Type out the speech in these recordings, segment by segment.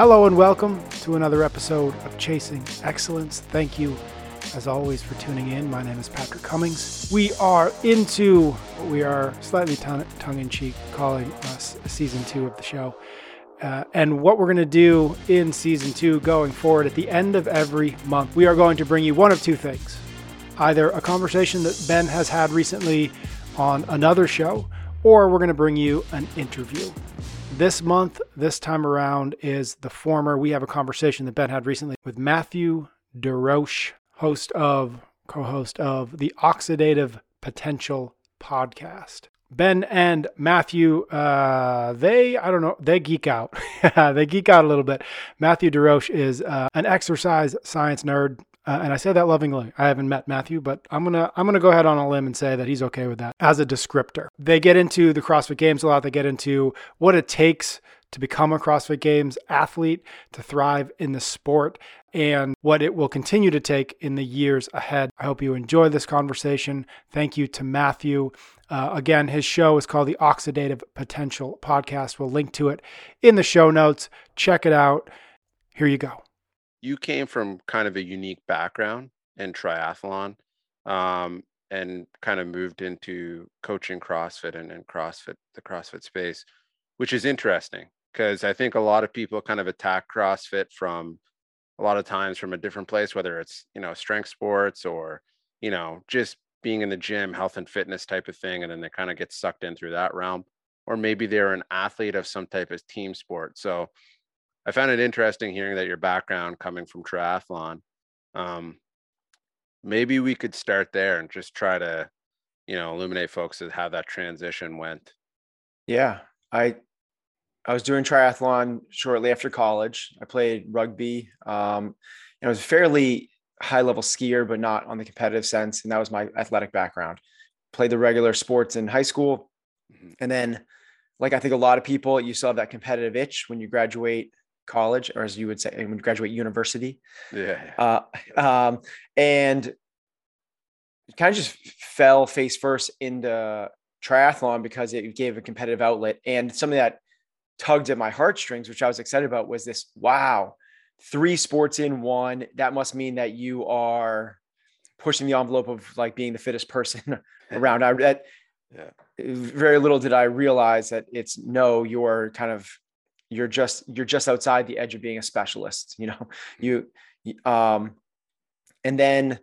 Hello and welcome to another episode of Chasing Excellence. Thank you, as always, for tuning in. My name is Patrick Cummings. We are into what we are slightly tongue in cheek calling us season two of the show. Uh, and what we're going to do in season two going forward at the end of every month, we are going to bring you one of two things either a conversation that Ben has had recently on another show, or we're going to bring you an interview. This month, this time around, is the former. We have a conversation that Ben had recently with Matthew DesRoches, host of, co host of the Oxidative Potential podcast. Ben and Matthew, uh, they, I don't know, they geek out. they geek out a little bit. Matthew DesRoches is uh, an exercise science nerd. Uh, and I say that lovingly. I haven't met Matthew, but I'm gonna I'm gonna go ahead on a limb and say that he's okay with that as a descriptor. They get into the CrossFit Games a lot. They get into what it takes to become a CrossFit Games athlete, to thrive in the sport, and what it will continue to take in the years ahead. I hope you enjoy this conversation. Thank you to Matthew. Uh, again, his show is called the Oxidative Potential Podcast. We'll link to it in the show notes. Check it out. Here you go you came from kind of a unique background in triathlon um, and kind of moved into coaching CrossFit and, and CrossFit, the CrossFit space, which is interesting because I think a lot of people kind of attack CrossFit from a lot of times from a different place, whether it's, you know, strength sports or, you know, just being in the gym, health and fitness type of thing. And then they kind of get sucked in through that realm. Or maybe they're an athlete of some type of team sport. So I found it interesting hearing that your background coming from triathlon. Um, maybe we could start there and just try to, you know, illuminate folks as how that transition went. Yeah, I I was doing triathlon shortly after college. I played rugby. Um, and I was a fairly high level skier, but not on the competitive sense. And that was my athletic background. Played the regular sports in high school. Mm-hmm. And then, like I think a lot of people, you still have that competitive itch when you graduate college, or as you would say, when you graduate university. Yeah. Uh, um, and kind of just fell face first into triathlon because it gave a competitive outlet and something that tugged at my heartstrings, which I was excited about, was this wow, three sports in one. That must mean that you are pushing the envelope of like being the fittest person around. I that, yeah. very little did I realize that it's no, you're kind of you're just you're just outside the edge of being a specialist you know? You um and then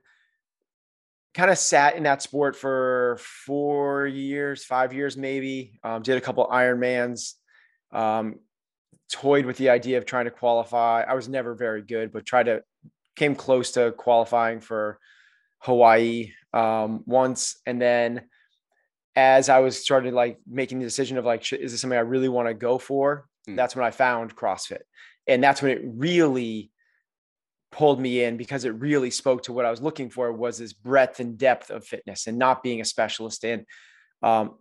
kind of sat in that sport for four years five years maybe um, did a couple ironmans um, toyed with the idea of trying to qualify. I was never very good but tried to came close to qualifying for hawaii um, once. And then as i was started like making the decision of like is this something i really want to go for Mm. That's when I found CrossFit. And that's when it really pulled me in because it really spoke to what I was looking for was this breadth and depth of fitness and not being a specialist in um,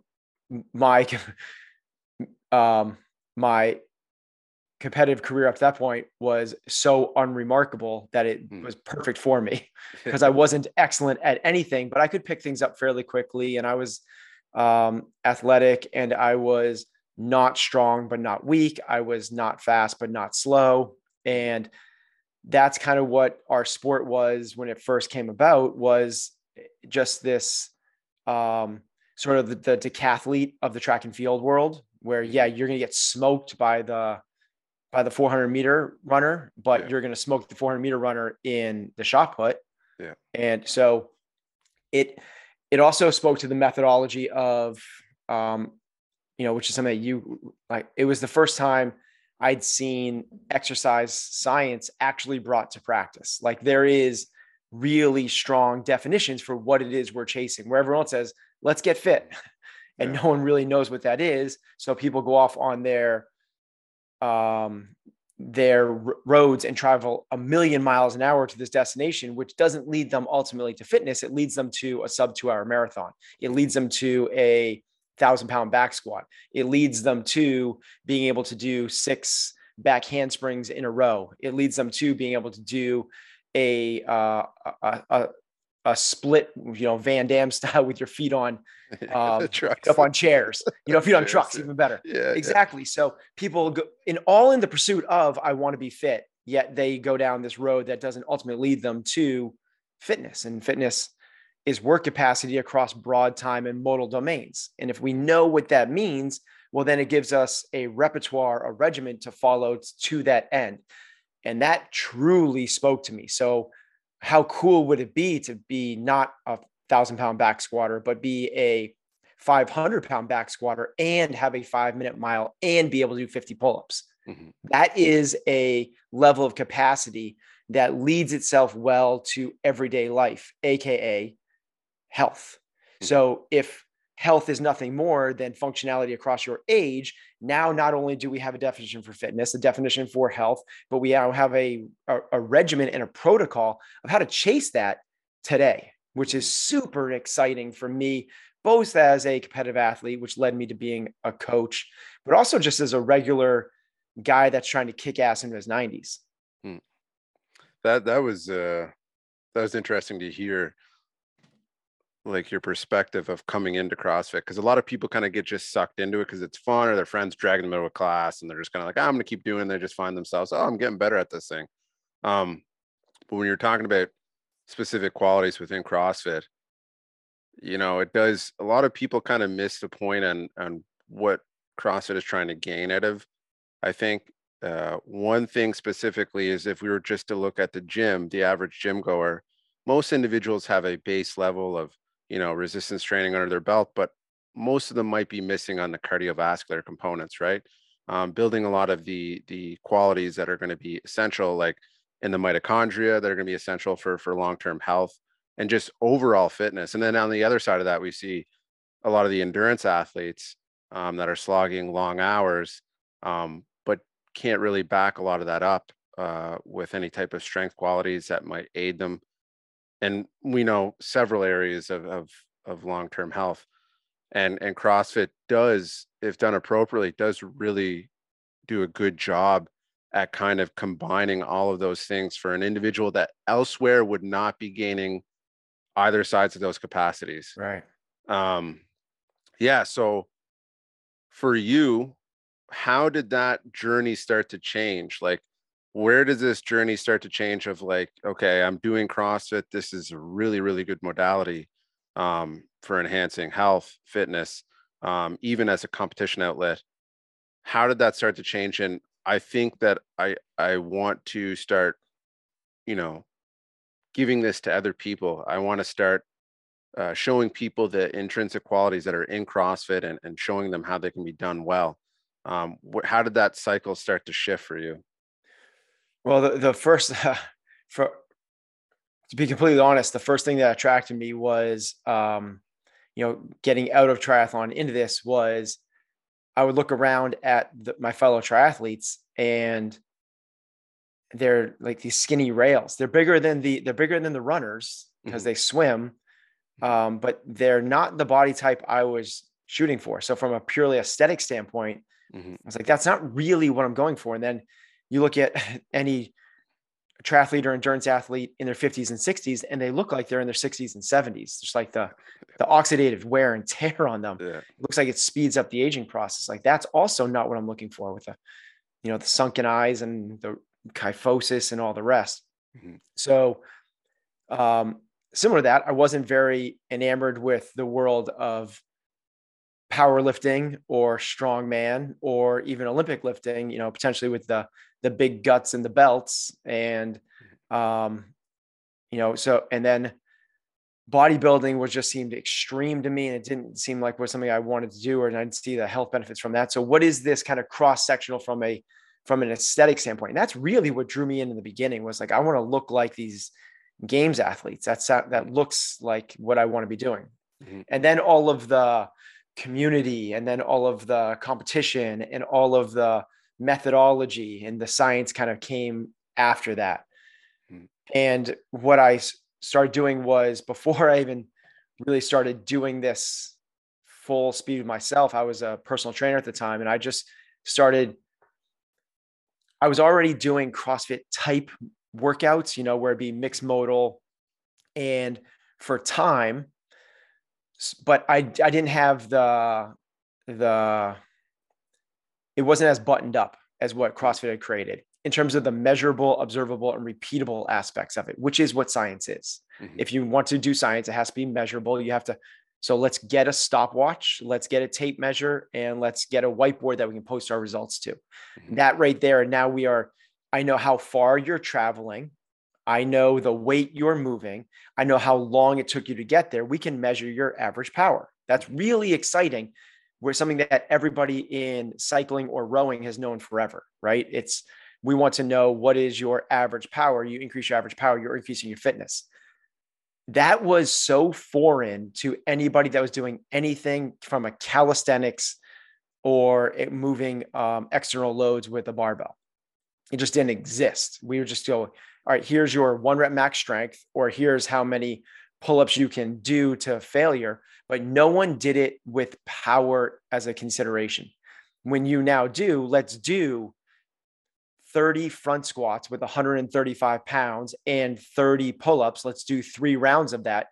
my um, my competitive career up to that point was so unremarkable that it mm. was perfect for me because I wasn't excellent at anything, but I could pick things up fairly quickly and I was um, athletic and I was not strong but not weak. I was not fast but not slow. And that's kind of what our sport was when it first came about was just this um, sort of the, the decathlete of the track and field world where yeah you're going to get smoked by the by the 400 meter runner but yeah. you're going to smoke the 400 meter runner in the shot put yeah and so it it also spoke to the methodology of um, you know, which is something that you like. It was the first time I'd seen exercise science actually brought to practice. Like there is really strong definitions for what it is we're chasing, where everyone says, let's get fit. And yeah. no one really knows what that is. So people go off on their um their roads and travel a million miles an hour to this destination, which doesn't lead them ultimately to fitness. It leads them to a sub two hour marathon. It leads them to a thousand pound back squat. It leads them to being able to do six back handsprings in a row. It leads them to being able to do a, uh, a, a, a split, you know, Van Damme style with your feet on um, trucks. up on chairs, you know, feet on trucks, yeah. even better. yeah, yeah. Exactly. So people go in all in the pursuit of I want to be fit, yet they go down this road that doesn't ultimately lead them to fitness. And fitness is work capacity across broad time and modal domains. And if we know what that means, well, then it gives us a repertoire, a regimen to follow to that end. And that truly spoke to me. So, how cool would it be to be not a thousand pound back squatter, but be a 500 pound back squatter and have a five minute mile and be able to do 50 pull ups? Mhm. That is a level of capacity that leads itself well to everyday life, AKA health. Mhm. So if health is nothing more than functionality across your age, now not only do we have a definition for fitness, a definition for health, but we now have a, a, a regimen and a protocol of how to chase that today, which is super exciting for me, both as a competitive athlete, which led me to being a coach, but also just as a regular guy that's trying to kick ass into his 90s. that that was uh that was interesting to hear like your perspective of coming into CrossFit because a lot of people kind of get just sucked into it because it's fun or their friends dragging them into a class and they're just kind of like "Ah, I'm gonna keep doing it. they just find themselves oh I'm getting better at this thing um but when you're talking about specific qualities within CrossFit you know it does a lot of people kind of miss the point on on what CrossFit is trying to gain out of I think uh, one thing specifically is if we were just to look at the gym, the average gym goer, most individuals have a base level of, you know, resistance training under their belt, but most of them might be missing on the cardiovascular components, right? Um, building a lot of the the qualities that are going to be essential, like in the mitochondria, that are going to be essential for for long term health and just overall fitness. And then on the other side of that, we see a lot of the endurance athletes um, that are slogging long hours, um, but can't really back a lot of that up uh, with any type of strength qualities that might aid them. And we know several areas of of, of long term health, and and CrossFit does, if done appropriately, does really do a good job at kind of combining all of those things for an individual that elsewhere would not be gaining either sides of those capacities Right. um yeah so for you how did that journey start to change like where does this journey start to change of like okay i'm doing crossfit this is a really really good modality um, for enhancing health fitness um, even as a competition outlet how did that start to change and i think that i i want to start you know giving this to other people i want to start uh, showing people the intrinsic qualities that are in CrossFit and, and showing them how they can be done well. Um, wh- how did that cycle start to shift for you? Well, the, the first, for to be completely honest, the first thing that attracted me was, um, you know, getting out of triathlon into this was I would look around at the, my fellow triathletes and they're like these skinny rails. They're bigger than the they're bigger than the runners because Mhm. they swim, um, but they're not the body type I was shooting for. So from a purely aesthetic standpoint, Mhm. I was like, that's not really what I'm going for. And then you look at any triathlete or endurance athlete in their 50s and 60s, and they look like they're in their 60s and 70s. Just like the the oxidative wear and tear on them. Yeah. It looks like it speeds up the aging process. Like that's also not what I'm looking for with the, you know, the sunken eyes and the kyphosis and all the rest. Mhm. So um, similar to that, I wasn't very enamored with the world of powerlifting or strongman or even Olympic lifting, you know, potentially with the the big guts and the belts. And um, you know, so and then bodybuilding was just seemed extreme to me and it didn't seem like was something I wanted to do or I didn't see the health benefits from that. So what is this kind of cross-sectional from a from an aesthetic standpoint? And that's really what drew me in in the beginning was like I want to look like these games athletes. That's that looks like what I want to be doing. Mhm. And then all of the community and then all of the competition and all of the methodology and the science kind of came after that. Mhm. And I started doing was before I even really started doing this full speed myself, I was a personal trainer at the time and I just started I was already doing CrossFit type workouts, you know, where it'd be mixed modal and for time, but I I didn't have the the it wasn't as buttoned up as what CrossFit had created in terms of the measurable, observable, and repeatable aspects of it, which is what science is. Mm-hmm. If you want to do science, it has to be measurable. You have to. So let's get a stopwatch, let's get a tape measure, and let's get a whiteboard that we can post our results to. Mm-hmm. That right there. Now we are. I know how far you're traveling. I know the weight you're moving. I know how long it took you to get there. We can measure your average power. That's really exciting. Where something that everybody in cycling or rowing has known forever, right? It's we want to know what is your average power. You increase your average power, you're increasing your fitness. That was so foreign to anybody that was doing anything from a calisthenics or moving um, external loads with a barbell. It just didn't exist. We were just go, all right, here's your one rep max strength, or here's how many pull ups you can do to failure. But no one did it with power as a consideration. When you now do, let's do 30 front squats with 135 pounds and 30 pull ups. Let's do three rounds of that.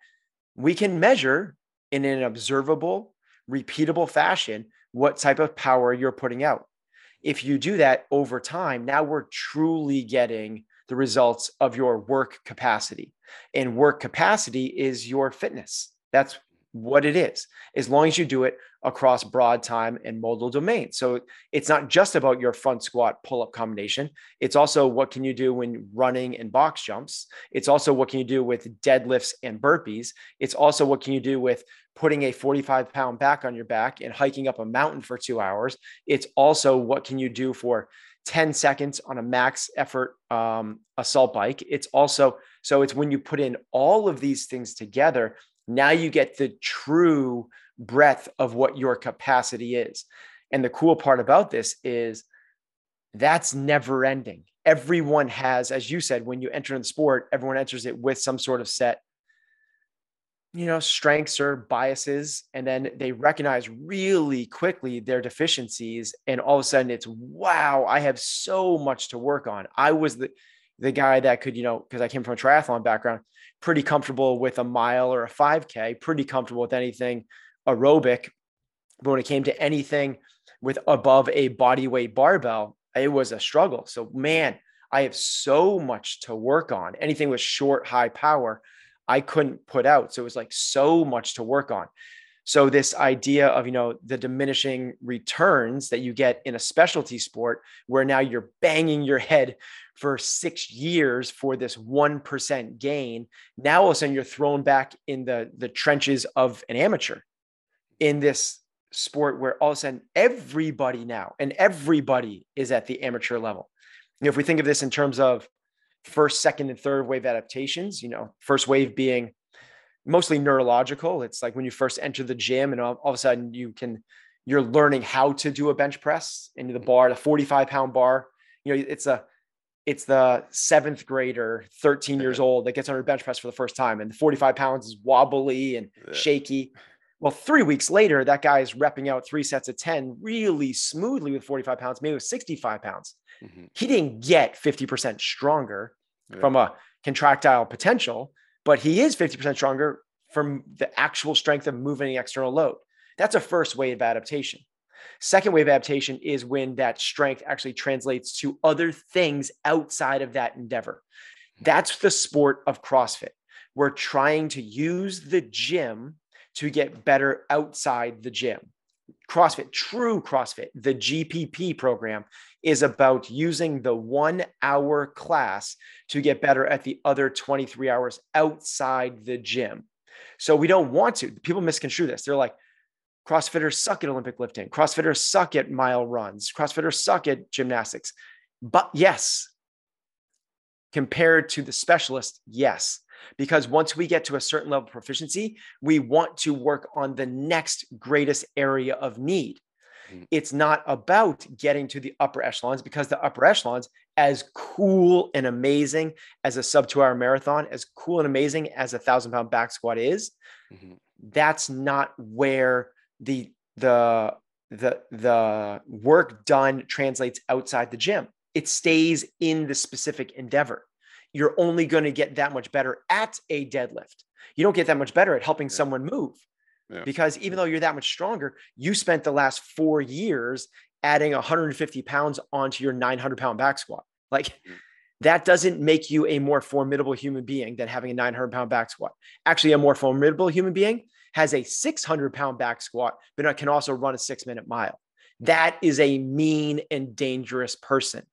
We can measure in an observable, repeatable fashion what type of power you're putting out. If you do that over time, now we're truly getting the results of your work capacity. And work capacity is your fitness. That's what it is, as long as you do it across broad time and modal domains. So it's not just about your front squat pull up combination. It's also what can you do when running and box jumps. It's also what can you do with deadlifts and burpees. It's also what can you do with putting a 45 pound back on your back and hiking up a mountain for two hours. It's also what can you do for 10 seconds on a max effort um, assault bike. It's also, so it's when you put in all of these things together, now you get the true breadth of what your capacity is. And the cool part about this is that's never ending. Everyone has, as you said, when you enter the sport, everyone enters it with some sort of set you know strengths or biases and then they recognize really quickly their deficiencies and all of a sudden it's wow i have so much to work on. I was the the guy that could you know because i came from a triathlon background pretty comfortable with a mile or a 5k pretty comfortable with anything aerobic but when it came to anything with above a body weight barbell it was a struggle. So man i have so much to work on. Anything with short high power I couldn't put out. So it was like so much to work on. So this idea of, you know, the diminishing returns that you get in a specialty sport where now you're banging your head for six years for this 1% gain. Now all of a sudden you're thrown back in the, the trenches of an amateur in this sport where all of a sudden everybody now and everybody is at the amateur level. You know, if we think of this in terms of first, second, and third wave adaptations. You know, first wave being mostly neurological. It's like when you first enter the gym and all, all of a sudden you can, you're learning how to do a bench press into the bar, the 45 pound bar. You know, it's a, it's the seventh grader, 13 years old that gets under bench press for the first time. And the 45 pounds is wobbly and shaky. Well, three weeks later, that guy is repping out three sets of 10 really smoothly with 45 pounds, maybe with 65 pounds. Mm-hmm. He didn't get 50% stronger yeah. from a contractile potential, but he is 50% stronger from the actual strength of moving external load. That's a first wave adaptation. Second wave adaptation is when that strength actually translates to other things outside of that endeavor. That's the sport of CrossFit. We're trying to use the gym to get better outside the gym. CrossFit, true CrossFit, the GPP program is about using the one hour class to get better at the other 23 hours outside the gym. So we don't want to. People misconstrue this. They're like, CrossFitters suck at Olympic lifting. CrossFitters suck at mile runs. CrossFitters suck at gymnastics. But yes, compared to the specialist, yes. Because once we get to a certain level of proficiency, we want to work on the next greatest area of need. Mm-hmm. It's not about getting to the upper echelons because the upper echelons, as cool and amazing as a sub two hour marathon, as cool and amazing as a thousand pound back squat is, mm-hmm. that's not where the the the the work done translates outside the gym. It stays in the specific endeavor. You're only going to get that much better at a deadlift You don't get that much better at helping Yeah. someone move. Yeah. Because even though you're that much stronger, you spent the last four years adding 150 pounds onto your 900 pound back squat. Like that doesn't make you a more formidable human being than having a 900 pound back squat. Actually, a more formidable human being has a 600 pound back squat, but can also run a six minute mile. That is a mean and dangerous person.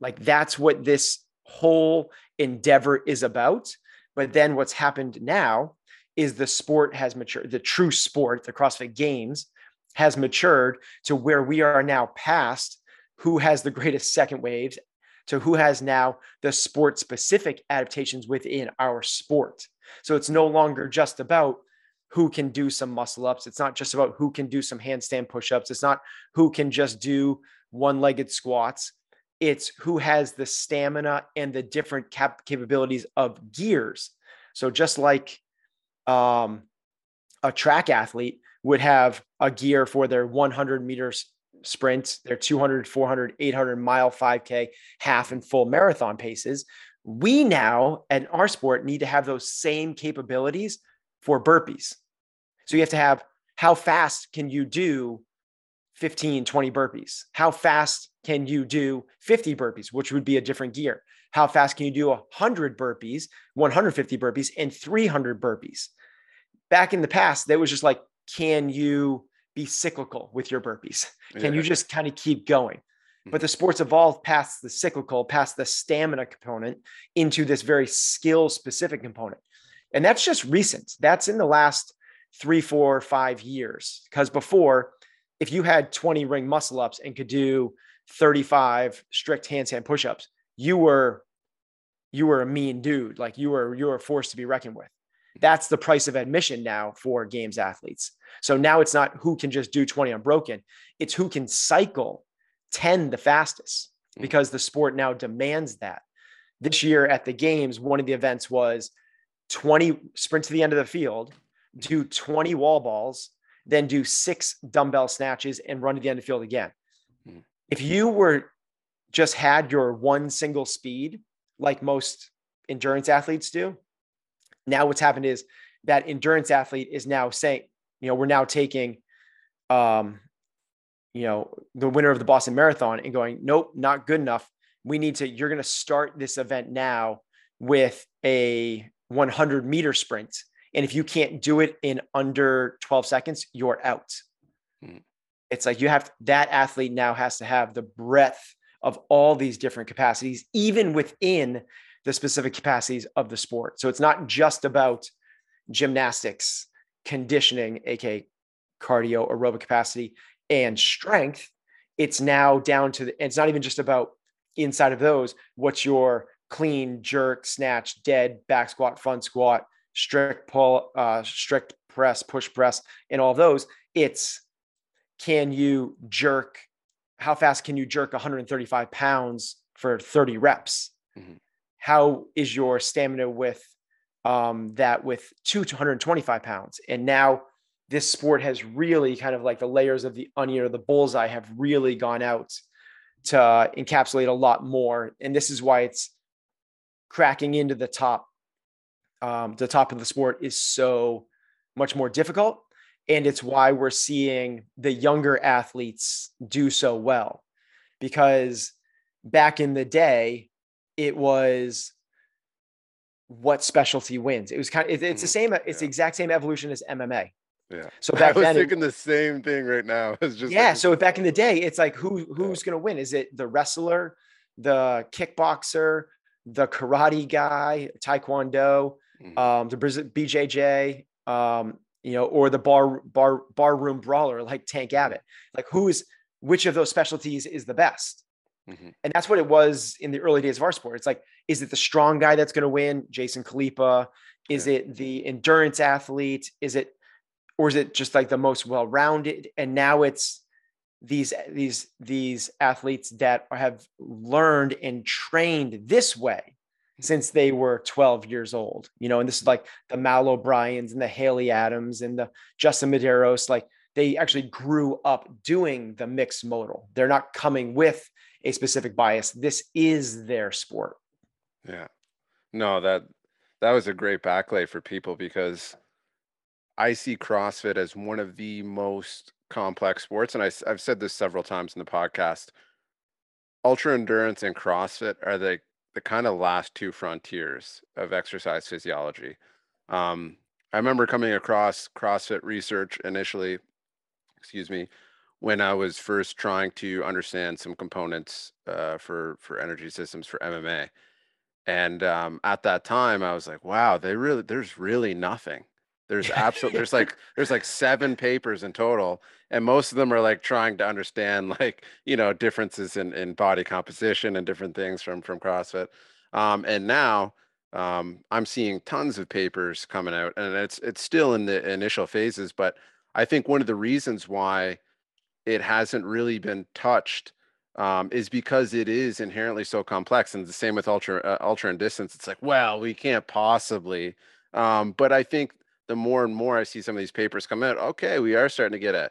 Like that's what this whole endeavor is about. But then what's happened now is the sport has matured, the true sport, the CrossFit Games has matured to where we are now past who has the greatest second waves to who has now the sport specific adaptations within our sport. So it's no longer just about who can do some muscle ups. It's not just about who can do some handstand push ups. It's not who can just do one legged squats. It's who has the stamina and the different cap- capabilities of gears. So just like um, a track athlete would have a gear for their 100 meters sprint, their 200, 400, 800 mile 5K, half and full marathon paces. We now in our sport need to have those same capabilities for burpees. So you have to have how fast can you do 15, 20 burpees? How fast can you do 50 burpees, which would be a different gear? How fast can you do 100 burpees, 150 burpees, and 300 burpees? Back in the past, that was just like, can you be cyclical with your burpees? Can you just kind of keep going? But mm-hmm. the sports evolved past the cyclical, past the stamina component into this very skill specific component. And that's just recent. That's in the last three, four, five years. Because before, if you had 20 ring muscle ups and could do 35 strict handstand push-ups, you were you were a mean dude. Like you were you were a force to be reckoned with. That's the price of admission now for games athletes. So now it's not who can just do 20 unbroken, it's who can cycle 10 the fastest Mm. because the sport now demands that. This year at the games, one of the events was 20 sprint to the end of the field, do 20 wall balls, then do six dumbbell snatches and run to the end of the field again. Mm. If you were just had your one single speed, like most endurance athletes do, now what's happened is that endurance athlete is now saying, you know, we're now taking, um, you know, the winner of the Boston Marathon and going, nope, not good enough. We need to, you're going to start this event now with a 100 meter sprint. And if you can't do it in under 12 seconds, you're out. Hmm. It's like you have that athlete now has to have the breadth of all these different capacities, even within the specific capacities of the sport. So it's not just about gymnastics, conditioning, aka cardio, aerobic capacity, and strength. It's now down to the, it's not even just about inside of those, what's your clean, jerk, snatch, dead, back squat, front squat, strict pull, uh, strict press, push press, and all those. It's can you jerk? How fast can you jerk 135 pounds for 30 reps? Mhm. How is your stamina with um, that with two to 125 pounds? And now this sport has really kind of like the layers of the onion or the bullseye have really gone out to encapsulate a lot more. And this is why it's cracking into the top. Um, the top of the sport is so much more difficult. And it's why we're seeing the younger athletes do so well. Because back in the day, it was what specialty wins. It was kind of, it- it's the Mhm. same, it's the exact same evolution as MMA. Yeah. So I back was then, thinking the same thing right now. It's just yeah. like, So back in the day, it's like who who's going to win? Is it the wrestler, the kickboxer, the karate guy, taekwondo, Mhm. um, the BJJ, um, you know, or the bar bar bar room brawler like Tank Abbott? Like who is which of those specialties is the best? Mhm. And that's what it was in the early days of our sport. It's like, is it the strong guy that's going to win, Jason Khalipa? Is Yeah. it the endurance athlete? Is it, or is it just like the most well-rounded? And now it's these these these athletes that have learned and trained this way since they were 12 years old. You know, and this is like the Mal O'Briens and the Haley Adams and the Justin Medeiros. Like they actually grew up doing the mixed modal. They're not coming with a specific bias. This is their sport. Yeah. No, that that was a great backlay for people because I see CrossFit as one of the most complex sports, and I, have said this several times in the podcast. Ultra endurance and CrossFit are the the kind of last two frontiers of exercise physiology. Um, I remember coming across CrossFit research initially, excuse me, when I was first trying to understand some components uh, for for energy systems for MMA, and um, at that time I was like, wow, they really there's really nothing. There's absolutely there's like there's like seven papers in total, and most of them are like trying to understand like you know differences in in body composition and different things from from CrossFit. Um, and now um, I'm seeing tons of papers coming out, and it's it's still in the initial phases, but I think one of the reasons why it hasn't really been touched um, is because it is inherently so complex. And the same with ultra uh, ultra and distance. It's like, well, we can't possibly. Um, but I think the more and more I see some of these papers come out, okay, we are starting to get a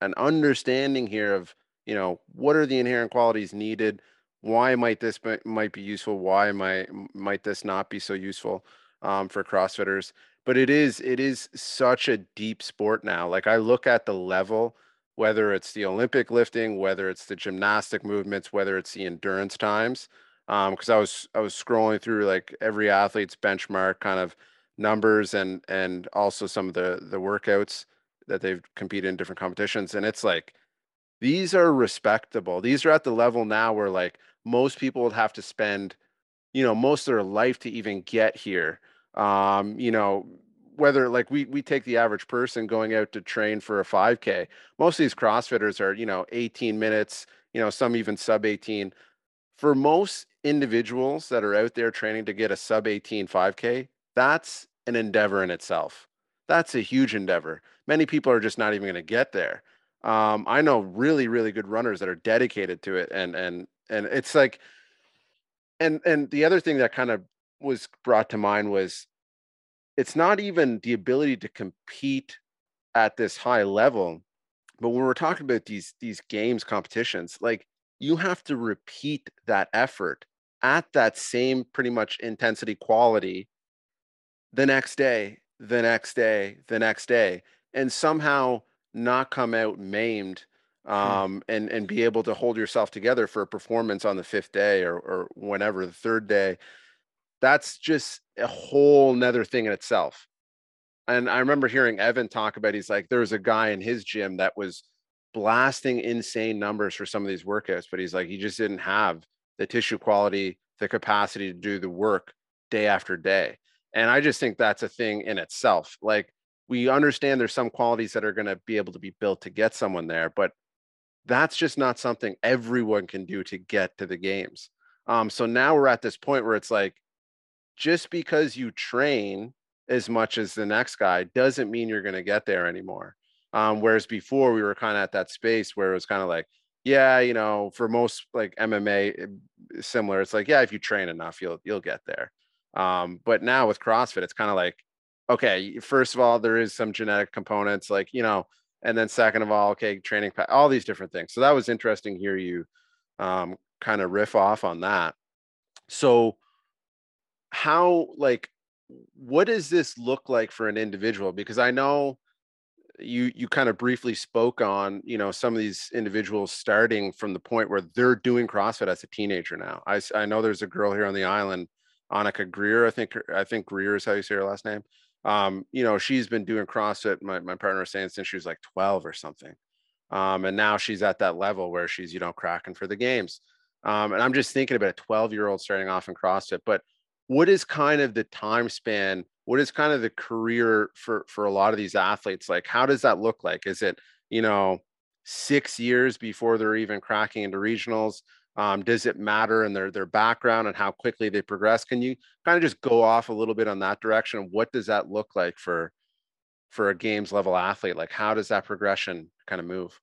an understanding here of you know what are the inherent qualities needed. Why might this might be useful? Why might might this not be so useful um, for CrossFitters? But it is it is such a deep sport now. Like I look at the level whether it's the Olympic lifting, whether it's the gymnastic movements, whether it's the endurance times. Because um, I was I was scrolling through like every athlete's benchmark kind of numbers and and also some of the the workouts that they've competed in different competitions, and it's like these are respectable. These are at the level now where like most people would have to spend, you know, most of their life to even get here. Um, you know, whether like we we take the average person going out to train for a 5k most of these crossfitters are you know 18 minutes you know some even sub 18 for most individuals that are out there training to get a sub 18 5k that's an endeavor in itself. That's a huge endeavor. Many people are just not even going to get there. Um, i know really really good runners that are dedicated to it and and and it's like and and the other thing that kind of was brought to mind was it's not even the ability to compete at this high level but when we're talking about these these games competitions like you have to repeat that effort at that same pretty much intensity quality the next day the next day the next day and somehow not come out maimed hmm. um, and and be able to hold yourself together for a performance on the fifth day or, or whenever the third day that's just a whole nother thing in itself. And I remember hearing Evan talk about he's like, there was a guy in his gym that was blasting insane numbers for some of these workouts, but he's like, he just didn't have the tissue quality, the capacity to do the work day after day. And I just think that's a thing in itself. Like we understand there's some qualities that are going to be able to be built to get someone there, but that's just not something everyone can do to get to the games. Um, so now we're at this point where it's like, just because you train as much as the next guy doesn't mean you're going to get there anymore. Um, whereas before we were kind of at that space where it was kind of like, yeah, you know, for most like MMA eh, similar, it's like, yeah, if you train enough, you'll you'll get there. Um, but now with CrossFit, it's kind of like, okay, first of all, there is some genetic components, like you know, and then second of all, okay, training, all these different things. So that was interesting. Hear you um, kind of riff off on that. So how like what does this look like for an individual because i know you you kind of briefly spoke on you know some of these individuals starting from the point where they're doing crossfit as a teenager now i, I know there's a girl here on the island annika greer i think i think greer is how you say her last name. Um you know she's been doing crossfit my, my partner was saying since she was like 12 or something. Um and now she's at that level where she's you know cracking for the games. Um and i'm just thinking about a 12 year old starting off in crossfit but what is kind of the time span what is kind of the career for for a lot of these athletes? Like how does that look like? Is it you know six years before they're even cracking into regionals um, does it matter in their their background and how quickly they progress can you kind of just go off a little bit on that direction what does that look like for for a games level athlete like how does that progression kind of move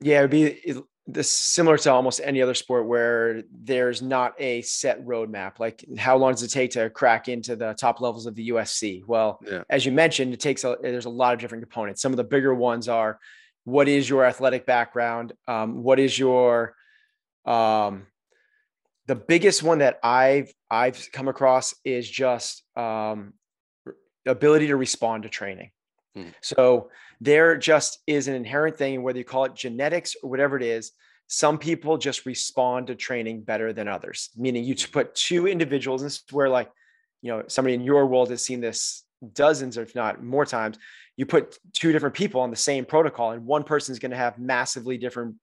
yeah it'd be this similar to almost any other sport where there's not a set roadmap. Like how long does it take to crack into the top levels of the UFC? Well, yeah. as you mentioned, it takes a, there's a lot of different components. Some of the bigger ones are what is your athletic background? Um, what is your um, the biggest one that I've I've come across is just um, ability to respond to training. Hmm. So there just is an inherent thing, whether you call it genetics or whatever it is. Some people just respond to training better than others, meaning you put two individuals, this is where like, you know, somebody in your world has seen this dozens, if not more times. You put two different people on the same protocol, and one person is going to have massively different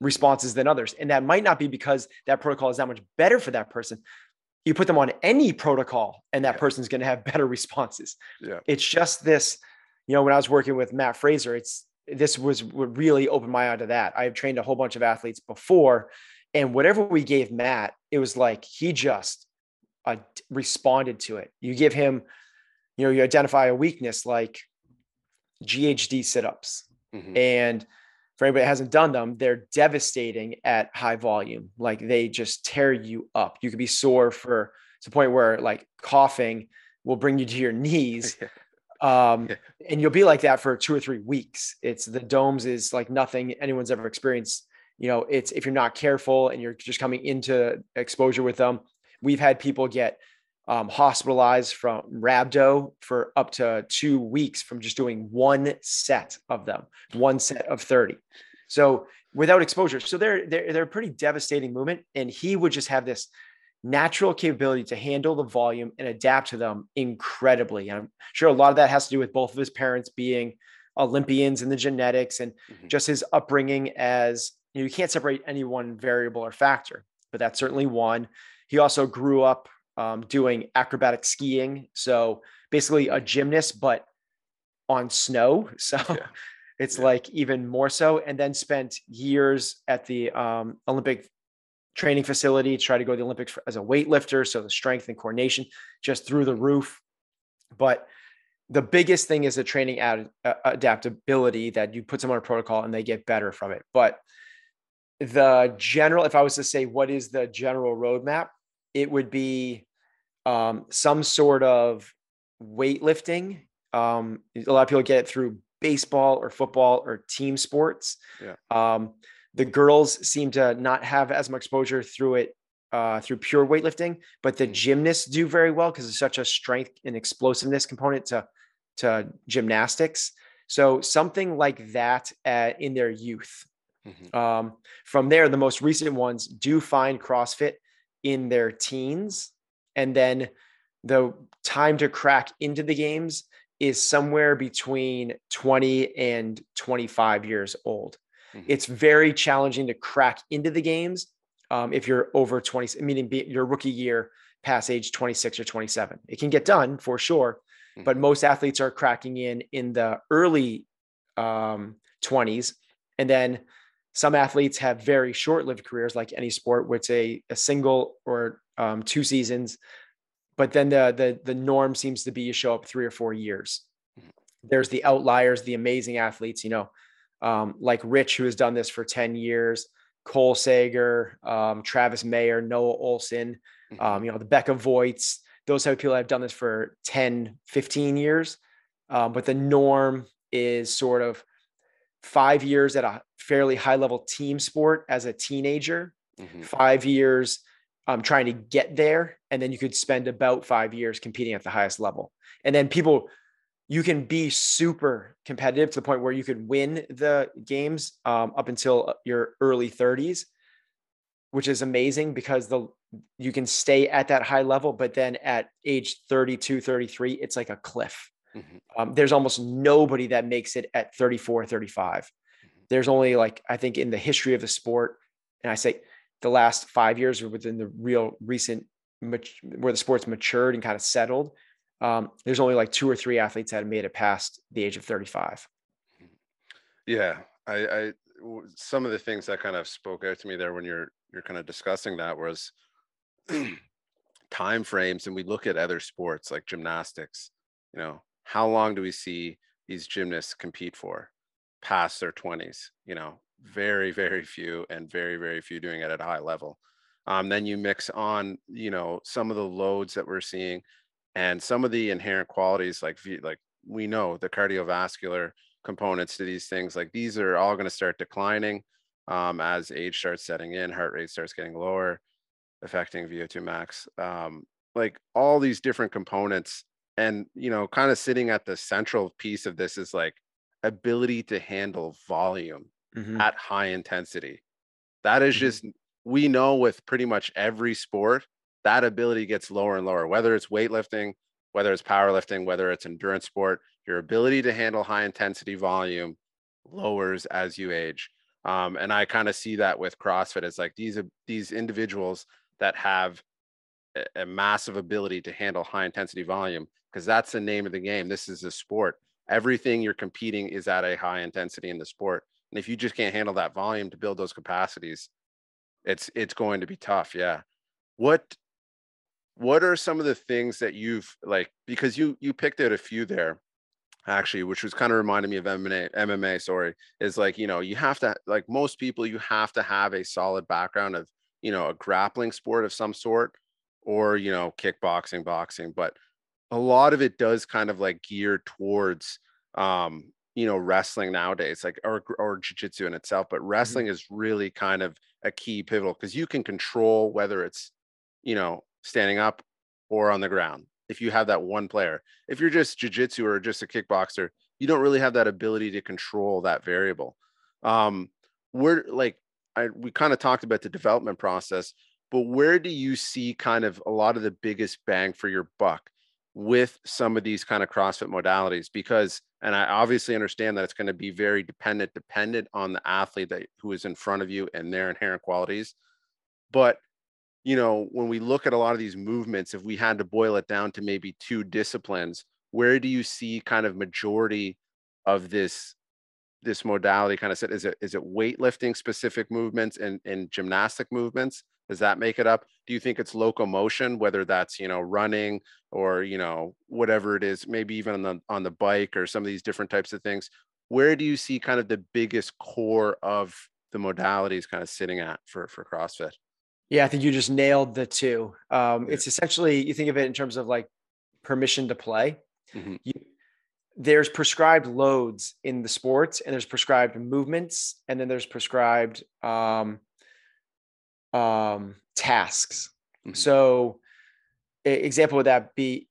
responses than others. And that might not be because that protocol is that much better for that person. You put them on any protocol, and that Yeah. person's going to have better responses. Yeah. It's just this, you know, when I was working with Matt Fraser, it's this was what really opened my eye to that. I have trained a whole bunch of athletes before, and whatever we gave Matt, it was like he just uh, responded to it. You give him, you know, you identify a weakness like GHD sit-ups, Mhm. and for anybody that hasn't done them, they're devastating at high volume. Like they just tear you up. You could be sore for to the point where like coughing will bring you to your knees. Um, and you'll be like that for two or three weeks. It's the DOMS is like nothing anyone's ever experienced. You know, it's if you're not careful and you're just coming into exposure with them. We've had people get um, hospitalized from rhabdo for up to two weeks from just doing one set of them, one set of 30. So without exposure. So they're they're they're a pretty devastating movement. And he would just have this natural capability to handle the volume and adapt to them incredibly. And I'm sure a lot of that has to do with both of his parents being Olympians and the genetics and Mhm. just his upbringing as you, know, you can't separate any one variable or factor, but that's certainly one. He also grew up um, doing acrobatic skiing. So basically a gymnast, but on snow. So Yeah. it's Yeah. like even more so. And then spent years at the um, Olympic training facility to try to go to the Olympics as a weightlifter. So the strength and coordination just through the roof. But the biggest thing is the training ad, uh, adaptability that you put someone on a protocol and they get better from it. But the general, if I was to say what is the general roadmap, it would be um, some sort of weightlifting. Um, a lot of people get it through baseball or football or team sports. Yeah. Um, the girls seem to not have as much exposure through it uh, through pure weightlifting, but the Mhm. gymnasts do very well because it's such a strength and explosiveness component to to gymnastics. So something like that uh, in their youth. Mhm. Um, from there, the most recent ones do find CrossFit in their teens, and then the time to crack into the games is somewhere between 20 and 25 years old. Mhm. It's very challenging to crack into the games um, if you're over 20, meaning be, your rookie year past age 26 or 27. It can get done for sure, but Mhm. most athletes are cracking in in the early um, 20s. And then some athletes have very short lived careers, like any sport, where it's a, a single or um, two seasons. But then the, the, the norm seems to be you show up three or four years. Mhm. There's the outliers, the amazing athletes, you know, um, like Rich, who has done this for 10 years, Cole Sager, um, Travis Mayer, Noah Olson, um, you know, the Becca Voigts, those type of people have done this for 10, 15 years. Um, but the norm is sort of five years at a fairly high level team sport as a teenager, Mhm. five years um, trying to get there. And then you could spend about five years competing at the highest level. And then people, you can be super competitive to the point where you could win the games um, up until your early 30s, which is amazing because the you can stay at that high level, but then at age 32, 33, it's like a cliff. Mhm. Um, there's almost nobody that makes it at 34, 35. There's only like, I think in the history of the sport, and I say the last five years or within the real recent, where the sport's matured and kind of settled, um, there's only like two or three athletes that have made it past the age of 35. Yeah, I, I, some of the things that kind of spoke out to me there when you're you're kind of discussing that was time frames, and we look at other sports like gymnastics. You know, how long do we see these gymnasts compete for? Past their twenties. You know, very very few, and very very few doing it at a high level. Um, then you mix on, you know, some of the loads that we're seeing, and some of the inherent qualities like like we know the cardiovascular components to these things like these are all going to start declining um, as age starts setting in heart rate starts getting lower affecting vo2 max um, like all these different components and you know kind of sitting at the central piece of this is like ability to handle volume Mhm. at high intensity that is Mhm. just we know with pretty much every sport that ability gets lower and lower whether it's weightlifting whether it's powerlifting whether it's endurance sport your ability to handle high intensity volume lowers as you age um, and i kind of see that with crossfit it's like these these individuals that have a- a massive ability to handle high intensity volume because that's the name of the game this is a sport everything you're competing is at a high intensity in the sport. And if you just can't handle that volume to build those capacities it's it's going to be tough. Yeah. What what are some of the things that you've like because you you picked out a few there actually which was kind of reminding me of MMA MMA sorry is like you know you have to like most people you have to have a solid background of you know a grappling sport of some sort or you know kickboxing boxing. But a lot of it does kind of like gear towards um you know wrestling nowadays like or or jiu-jitsu in itself but wrestling is really kind of a key pivotal because you can control whether it's you know standing up or on the ground if you have that one player. If you're just jiu-jitsu or just a kickboxer you don't really have that ability to control that variable. Um where like I, we kind of talked about the development process but where do you see kind of a lot of the biggest bang for your buck with some of these kind of CrossFit modalities? Because, and I obviously understand that it's going to be very dependent, dependent on the athlete that who is in front of you and their inherent qualities. But you know, when we look at a lot of these movements, if we had to boil it down to maybe two disciplines, where do you see kind of majority of this this modality kind of set? Is it is it weightlifting specific movements and, and gymnastic movements? Does that make it up? Do you think it's locomotion, whether that's you know running or you know whatever it is, maybe even on the on the bike or some of these different types of things? Where do you see kind of the biggest core of the modalities kind of sitting at for for CrossFit? Yeah, I think you just nailed the two. Um, Yeah. It's essentially you think of it in terms of like permission to play. Mhm. You, there's prescribed loads in the sports, and there's prescribed movements, and then there's prescribed um, um, tasks. Mhm. So, example would that be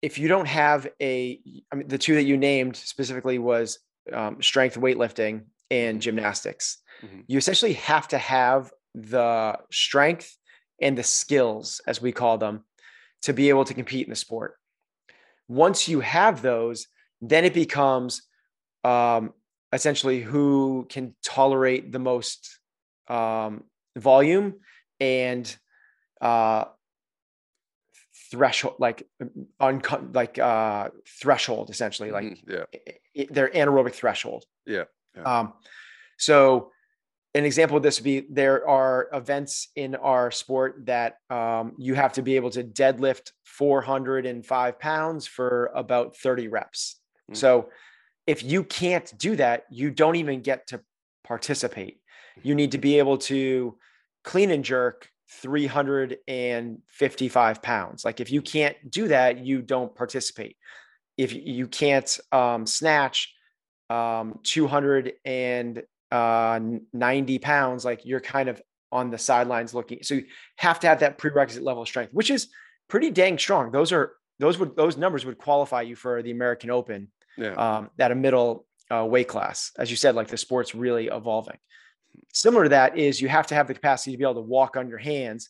if you don't have a, I mean, the two that you named specifically was um, strength weightlifting and Mhm. gymnastics. Mhm. You essentially have to have the strength and the skills, as we call them, to be able to compete in the sport. Once you have those, then it becomes um, essentially who can tolerate the most um, volume and uh, threshold, like on like uh, threshold, essentially, like Mhm. yeah, i- i- their anaerobic threshold. Yeah, yeah. Um, so an example of this would be there are events in our sport that um, you have to be able to deadlift 405 pounds for about 30 reps. Mm. So if you can't do that, you don't even get to participate. You need to be able to clean and jerk 355 pounds. Like if you can't do that, you don't participate. If you- can't um, snatch um, 290 pounds, like you're kind of on the sidelines looking. So you have to have that prerequisite level of strength, which is pretty dang strong. Those are those would those numbers would qualify you for the American Open yeah, um, at a middle uh, weight class. As you said, like the sport's really evolving. Similar to that is you have to have the capacity to be able to walk on your hands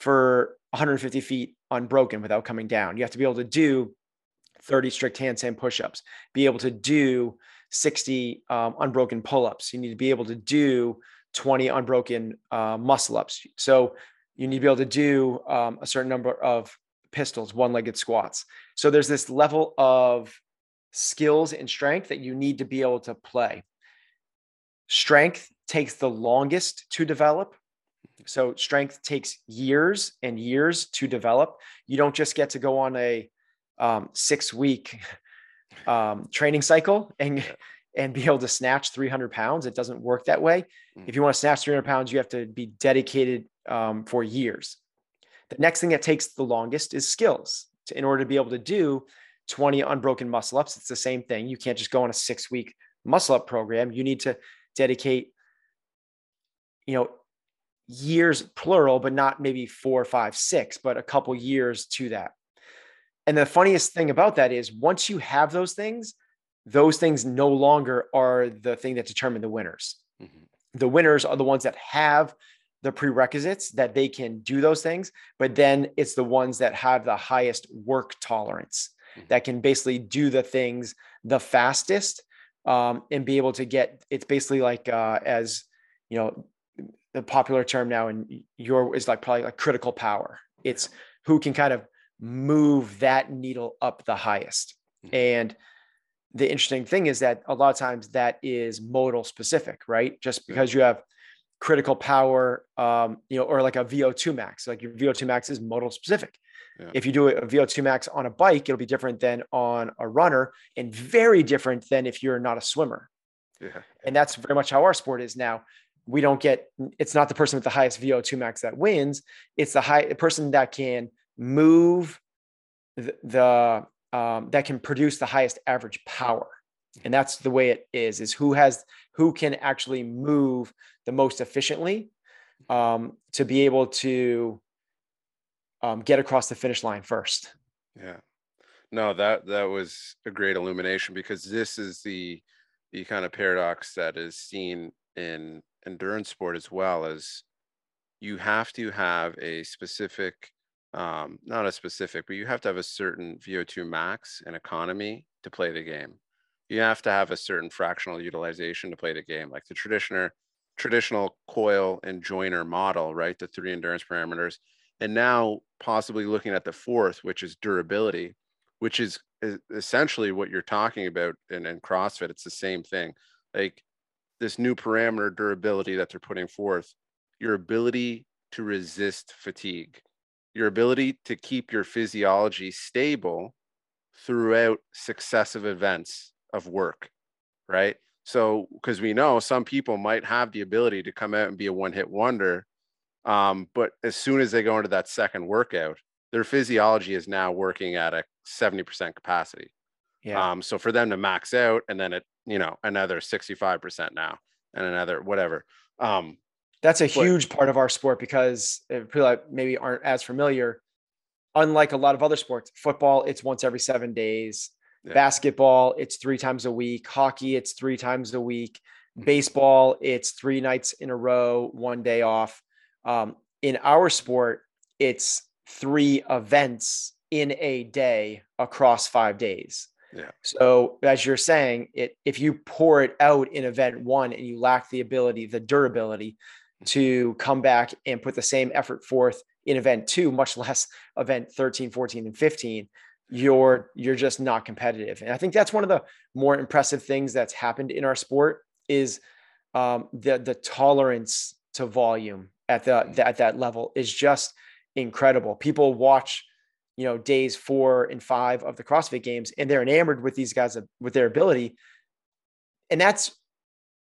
for 150 feet unbroken without coming down. You have to be able to do 30 strict handstand push-ups, be able to do 60 um, unbroken pull-ups. You need to be able to do 20 unbroken uh, muscle-ups. So you need to be able to do um, a certain number of pistols, one-legged squats. So there's this level of skills and strength that you need to be able to play. Strength takes the longest to develop. So strength takes years and years to develop. You don't just get to go on a um, six week um, training cycle and Yeah. and be able to snatch 300 pounds. It doesn't work that way. Mm. If you want to snatch 300 pounds, you have to be dedicated um, for years. The next thing that takes the longest is skills. To- In order to be able to do 20 unbroken muscle ups, it's the same thing. You can't just go on a six week muscle up program. You need to dedicate, you know, years plural, but not maybe four, five, six, but a couple years to that. And the funniest thing about that is once you have those things, those things no longer are the thing that determine the winners. Mm-hmm. The winners are the ones that have the prerequisites that they can do those things, but then it's the ones that have the highest work tolerance mm-hmm. that can basically do the things the fastest um, and be able to get it's basically like uh, as you know the popular term now in your is like probably like critical power it's who can kind of move that needle up the highest mm-hmm. and the interesting thing is that a lot of times that is modal specific right just because you have critical power um, you know or like a vo2 max like your vo2 max is modal specific yeah. If you do a VO2 max on a bike, it'll be different than on a runner and very different than if you're not a swimmer. Yeah. And that's very much how our sport is now. We don't get it's not the person with the highest VO2 max that wins. It's the high the person that can move the, the um, that can produce the highest average power. And that's the way it is, is who has who can actually move the most efficiently um, to be able to um, get across the finish line first. Yeah, no, that that was a great illumination because this is the the kind of paradox that is seen in endurance sport as well as you have to have a specific um, not a specific but you have to have a certain vo2 max and economy to play the game. You have to have a certain fractional utilization to play the game like the traditional traditional Coyle and Joyner model right? The three endurance parameters. And now possibly looking at the fourth which is durability which is, essentially what you're talking about in, in crossfit. It's the same thing. Like this new parameter durability that they're putting forth your ability to resist fatigue your ability to keep your physiology stable throughout successive events of work right so because we know some people might have the ability to come out and be a one hit wonder um, but as soon as they go into that second workout, their physiology is now working at a 70% capacity. Yeah. Um, so for them to max out and then it, you know, another 65% now and another whatever. Um, that's a huge part of our sport because people that maybe aren't as familiar. Unlike a lot of other sports, football, it's once every seven days. Yeah. Basketball, it's three times a week. Hockey, it's three times a week. Mm-hmm. Baseball, it's three nights in a row, one day off. Um, in our sport, it's three events in a day across five days. Yeah. So as you're saying, it if you pour it out in event one and you lack the ability, the durability. To come back and put the same effort forth in event two, much less event 13, 14, and 15, you're you're just not competitive. And I think that's one of the more impressive things that's happened in our sport is um, the the tolerance to volume at the, the at that level is just incredible. People watch, you know, days four and five of the CrossFit Games, and they're enamored with these guys with their ability, and that's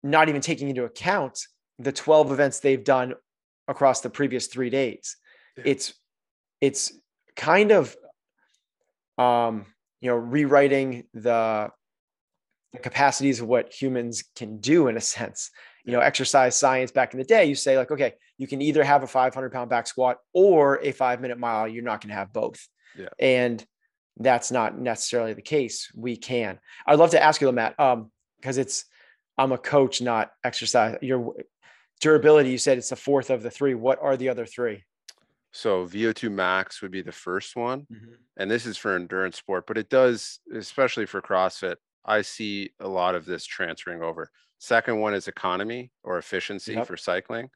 not even taking into account the 12 events they've done across the previous three days. Yeah. It's it's kind of um, you know rewriting the the capacities of what humans can do in a sense you know exercise science back in the day you say like okay you can either have a 500 pound back squat or a five minute mile you're not going to have both yeah. and that's not necessarily the case we can i'd love to ask you matt um because it's i'm a coach not exercise your durability you said it's the fourth of the three what are the other three so VO2 max would be the first one. Mm-hmm. And this is for endurance sport, but it does, especially for CrossFit, I see a lot of this transferring over. Second one is economy or efficiency yep. for cycling.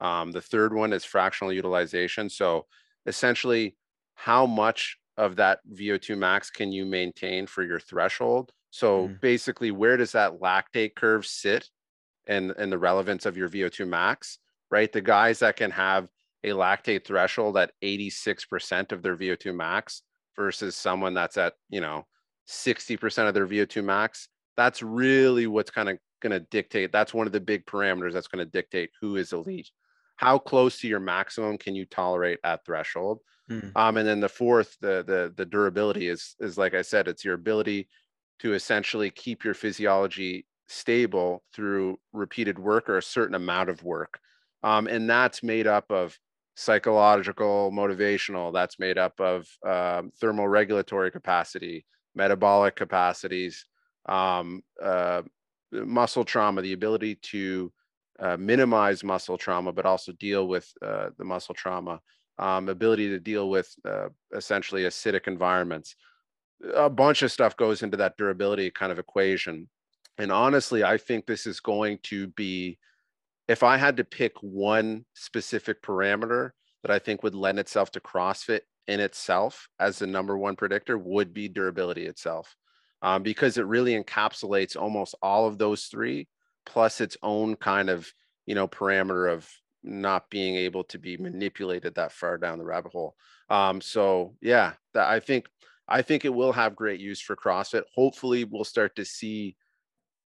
Um, the third one is fractional utilization. So essentially, how much of that VO2 max can you maintain for your threshold? So mm. basically, where does that lactate curve sit and, and the relevance of your VO2 max, right? The guys that can have a lactate threshold at 86% of their VO2 max versus someone that's at, you know, 60% of their VO2 max, that's really what's kind of going to dictate. That's one of the big parameters that's going to dictate who is elite. How close to your maximum can you tolerate at threshold? Mm. Um, and then the fourth, the the the durability is is like I said, it's your ability to essentially keep your physiology stable through repeated work or a certain amount of work. Um, and that's made up of psychological, motivational. That's made up of um, thermoregulatory capacity, metabolic capacities, um, uh, muscle trauma, the ability to uh, minimize muscle trauma, but also deal with uh, the muscle trauma, um, ability to deal with uh, essentially acidic environments. A bunch of stuff goes into that durability kind of equation. And honestly, I think this is going to be, if I had to pick one specific parameter that I think would lend itself to CrossFit in itself as the number one predictor, would be durability itself. Um, because it really encapsulates almost all of those three plus its own kind of you know parameter of not being able to be manipulated that far down the rabbit hole um so yeah that i think i think it will have great use for crossfit hopefully we'll start to see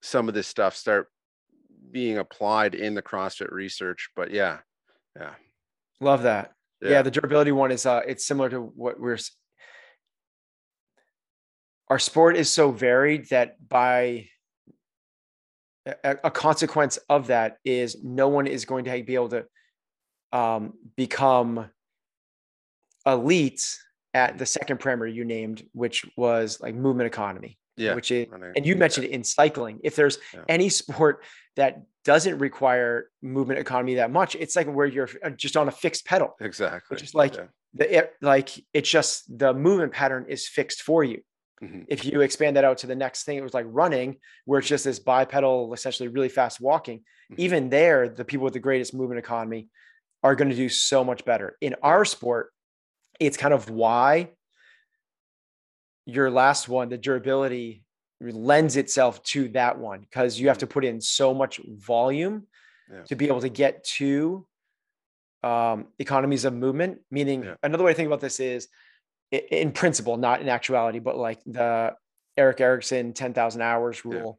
some of this stuff start being applied in the crossfit research but yeah yeah. Love that. Yeah, yeah. the durability one is uh it's similar to what we're our sport is so varied that by a, a consequence of that is no one is going to be able to um, become elite at the second parameter you named, which was like movement economy. Yeah. Which is, and you mentioned it in cycling. If there's yeah. any sport that doesn't require movement economy that much, it's like where you're uh, just on a fixed pedal. Exactly. Which is like yeah. the it, like it's just the movement pattern is fixed for you. Mm-hmm. If you expand that out to the next thing, it was like running, where it's just this bipedal, essentially really fast walking. Mm-hmm. Even there, the people with the greatest movement economy are going to do so much better. In our sport, it's kind of why your last one, the durability lends itself to that one because you have to mm-hmm. put in so much volume yeah. to be able to get to um, economies of movement. Meaning, yeah. another way to think about this is in principle, not in actuality, but like the Eric Erickson 10,000 hours rule.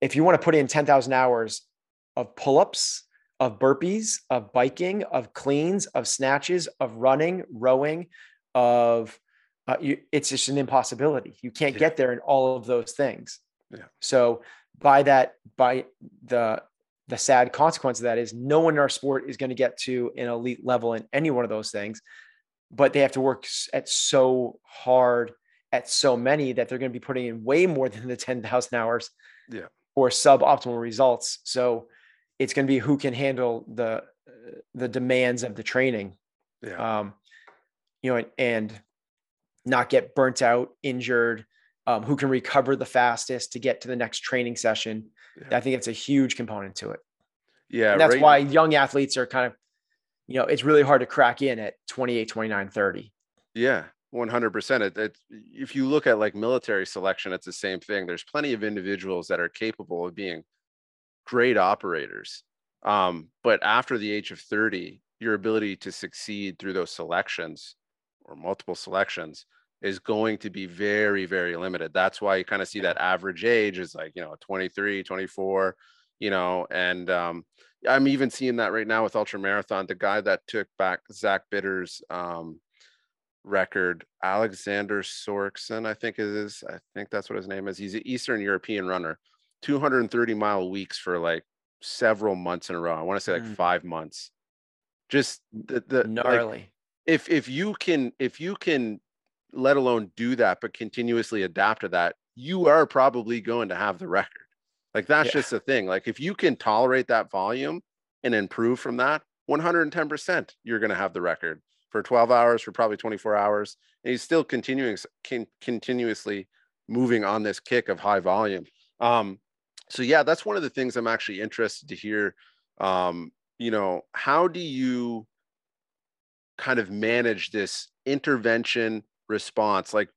Yeah. If you want to put in 10,000 hours of pull ups, of burpees, of biking, of cleans, of snatches, of running, rowing, of uh, you, it's just an impossibility. You can't yeah. get there in all of those things. Yeah. So by that, by the the sad consequence of that is no one in our sport is going to get to an elite level in any one of those things but they have to work at so hard at so many that they're going to be putting in way more than the 10,000 hours yeah. or suboptimal results. So it's going to be who can handle the the demands of the training. Yeah. Um, you know, and, and not get burnt out, injured, um, who can recover the fastest to get to the next training session. Yeah. I think it's a huge component to it. Yeah. And that's right. why young athletes are kind of you know, it's really hard to crack in at 28, 29, 30. Yeah, 100%. It, it, if you look at like military selection, it's the same thing. There's plenty of individuals that are capable of being great operators. Um, but after the age of 30, your ability to succeed through those selections or multiple selections is going to be very, very limited. That's why you kind of see that average age is like, you know, 23, 24, you know, and um, I'm even seeing that right now with ultra marathon. The guy that took back Zach Bitter's um, record, Alexander Sorokin, I think it is. I think that's what his name is. He's an Eastern European runner, 230 mile weeks for like several months in a row. I want to say like mm. five months. Just the, the gnarly. Like, if if you can if you can let alone do that but continuously adapt to that you are probably going to have the record like that's yeah. just the thing. Like if you can tolerate that volume and improve from that, 110% you're going to have the record for 12 hours for probably 24 hours and he's still continuing can, continuously moving on this kick of high volume um so yeah that's one of the things i'm actually interested to hear um you know how do you kind of manage this intervention response like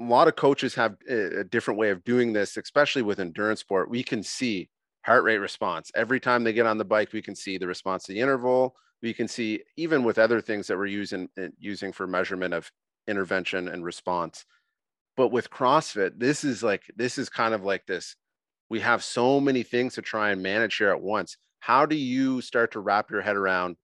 a lot of coaches have a different way of doing this, especially with endurance sport. We can see heart rate response every time they get on the bike. We can see the response to the interval. We can see even with other things that we're using uh, using for measurement of intervention and response. But with CrossFit, this is like this is kind of like this. We have so many things to try and manage here at once. How do you start to wrap your head around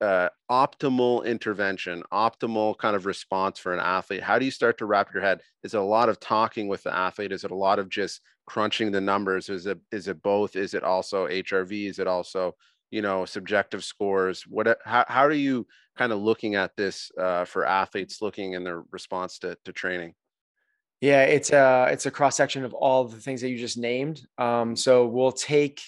uh, optimal intervention, optimal kind of response for an athlete? How do you start to wrap your head? Is it a lot of talking with the athlete? Is it a lot of just crunching the numbers? Is it is it both? Is it also HRV? Is it also you know subjective scores what how, how are you kind of looking at this uh, for athletes looking in their response to, to training yeah it's a it's a cross section of all the things that you just named um, so we'll take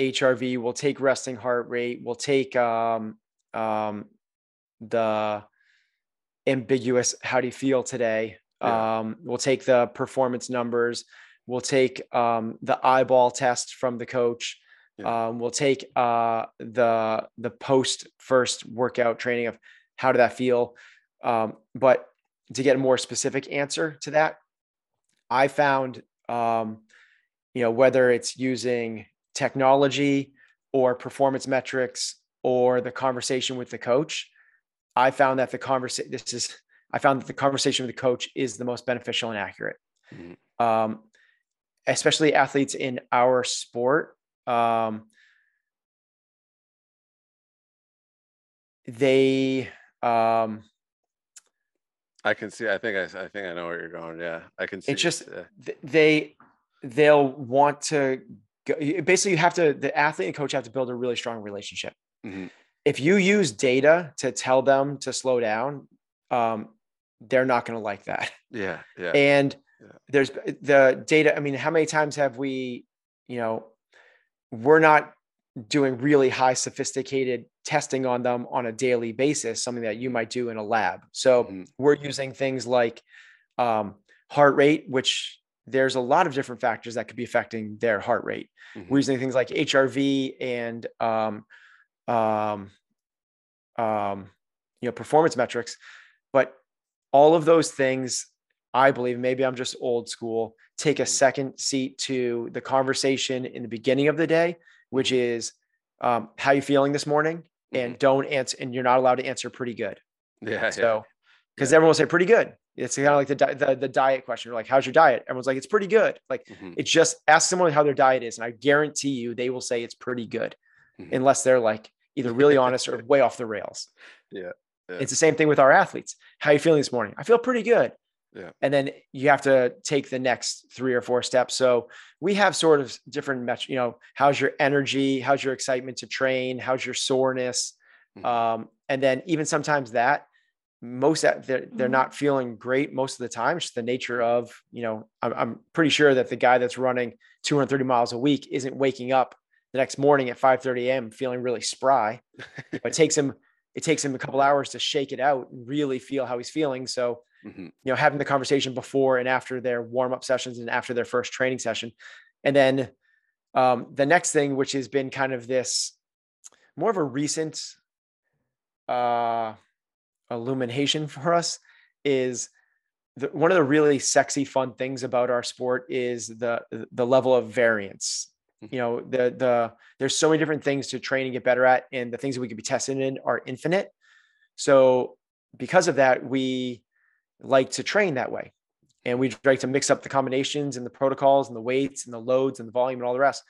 hrv we'll take resting heart rate we'll take um, um, the ambiguous how do you feel today yeah. um, we'll take the performance numbers we'll take um, the eyeball test from the coach yeah. um, we'll take uh, the the post first workout training of how did that feel um, but to get a more specific answer to that i found um, you know whether it's using technology or performance metrics or the conversation with the coach I found that the conversation, this is, I found that the conversation with the coach is the most beneficial and accurate. Mm-hmm. Um, especially athletes in our sport. Um, they, um, I can see. I think I, I think I know where you're going. Yeah, I can see. It's just yeah. they they'll want to basically you have to the athlete and coach have to build a really strong relationship. Mm-hmm if you use data to tell them to slow down, um, they're not going to like that. Yeah. Yeah. And yeah. there's the data. I mean, how many times have we, you know, we're not doing really high sophisticated testing on them on a daily basis, something that you might do in a lab. So mm-hmm. we're using things like um, heart rate, which there's a lot of different factors that could be affecting their heart rate. Mm-hmm. We're using things like HRV and um, um, um, you know, performance metrics. But all of those things, I believe, maybe I'm just old school, take a mm-hmm. second seat to the conversation in the beginning of the day, which mm-hmm. is um, how you feeling this morning, and mm-hmm. don't answer, and you're not allowed to answer pretty good. Yeah. So, because yeah. everyone will say pretty good. It's kind of like the, the, the diet question. You're like, how's your diet? Everyone's like, it's pretty good. Like, mm-hmm. it's just ask someone how their diet is, and I guarantee you, they will say it's pretty good, mm-hmm. unless they're like, either really honest or way off the rails. Yeah, yeah. It's the same thing with our athletes. How are you feeling this morning? I feel pretty good. Yeah. And then you have to take the next three or four steps. So we have sort of different metrics, you know, how's your energy? How's your excitement to train? How's your soreness? Mm-hmm. Um, and then even sometimes that most that they're, they're mm-hmm. not feeling great most of the time. It's just the nature of, you know, I'm, I'm pretty sure that the guy that's running 230 miles a week isn't waking up the next morning at 5 30 a.m. feeling really spry. it takes him it takes him a couple hours to shake it out and really feel how he's feeling. So, mm-hmm. you know, having the conversation before and after their warm up sessions and after their first training session. And then um, the next thing, which has been kind of this more of a recent uh, illumination for us, is the, one of the really sexy, fun things about our sport is the the level of variance. You know the the there's so many different things to train and get better at and the things that we could be testing in are infinite. So because of that we like to train that way. And we like to mix up the combinations and the protocols and the weights and the loads and the volume and all the rest.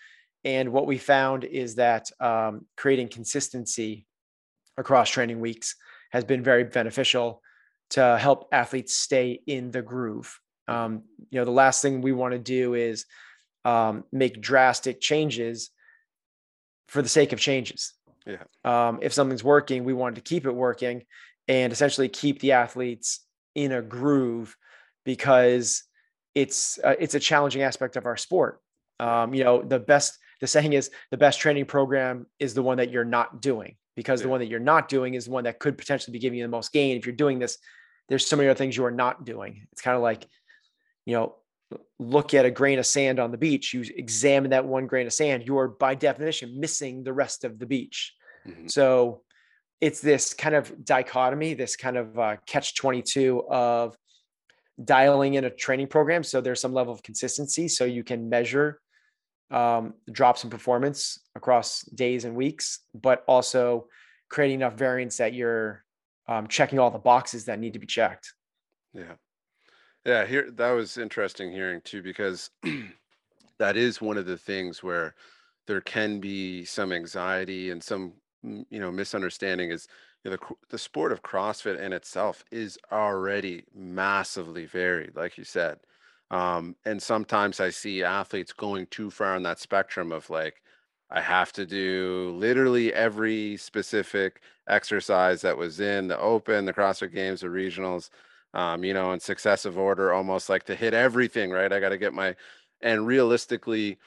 And what we found is that um, creating consistency across training weeks has been very beneficial to help athletes stay in the groove um, you know the last thing we want to do is um, make drastic changes for the sake of changes. Yeah. Um, if something's working, we wanted to keep it working and essentially keep the athletes in a groove because it's uh, it's a challenging aspect of our sport. Um, you know, the best the saying is the best training program is the one that you're not doing because yeah. the one that you're not doing is the one that could potentially be giving you the most gain. If you're doing this, there's so many other things you are not doing. It's kind of like, you know, look at a grain of sand on the beach, you examine that one grain of sand, you are by definition missing the rest of the beach. Mm-hmm. So it's this kind of dichotomy, this kind of uh, catch 22 of dialing in a training program. So there's some level of consistency so you can measure um, drops in performance across days and weeks, but also creating enough variance that you're um, checking all the boxes that need to be checked. Yeah. Yeah, here that was interesting hearing too because that is one of the things where there can be some anxiety and some mm, you know misunderstanding is you know, the the sport of CrossFit in itself is already massively varied, like you said. Um, and sometimes I see athletes going too far on that spectrum of like, I have to do literally every specific exercise that was in the open, the CrossFit games, the regionals, um, you know, in successive order, almost like to hit everything, right? I got to get my, and realistically,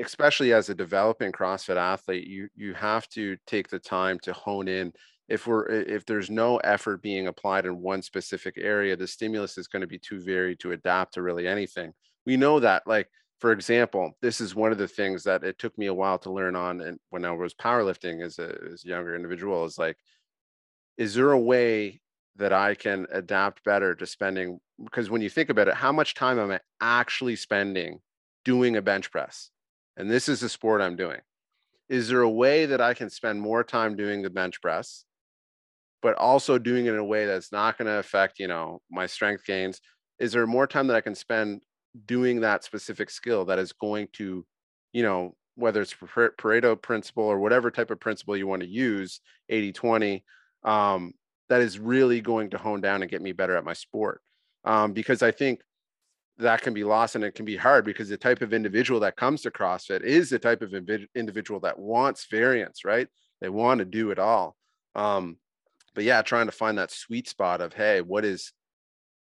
especially as a developing CrossFit athlete, you you have to take the time to hone in. If we're if there's no effort being applied in one specific area, the stimulus is going to be too varied to adapt to really anything. We know that, like for example, this is one of the things that it took me a while to learn on, and when I was powerlifting as a, as a younger individual, is like, is there a way that I can adapt better to spending? Because when you think about it, how much time am I actually spending doing a bench press? and this is the sport I'm doing. Is there a way that I can spend more time doing the bench press, but also doing it in a way that's not going to affect, you know, my strength gains? Is there more time that I can spend doing that specific skill that is going to, you know, whether it's Pareto principle or whatever type of principle you want to use, 80 20, um, that is really going to hone down and get me better at my sport. Um, because I think that can be lost and it can be hard because the type of individual that comes to CrossFit is the type of individual that wants variance, right? They want to do it all. Um, but yeah, trying to find that sweet spot of hey, what is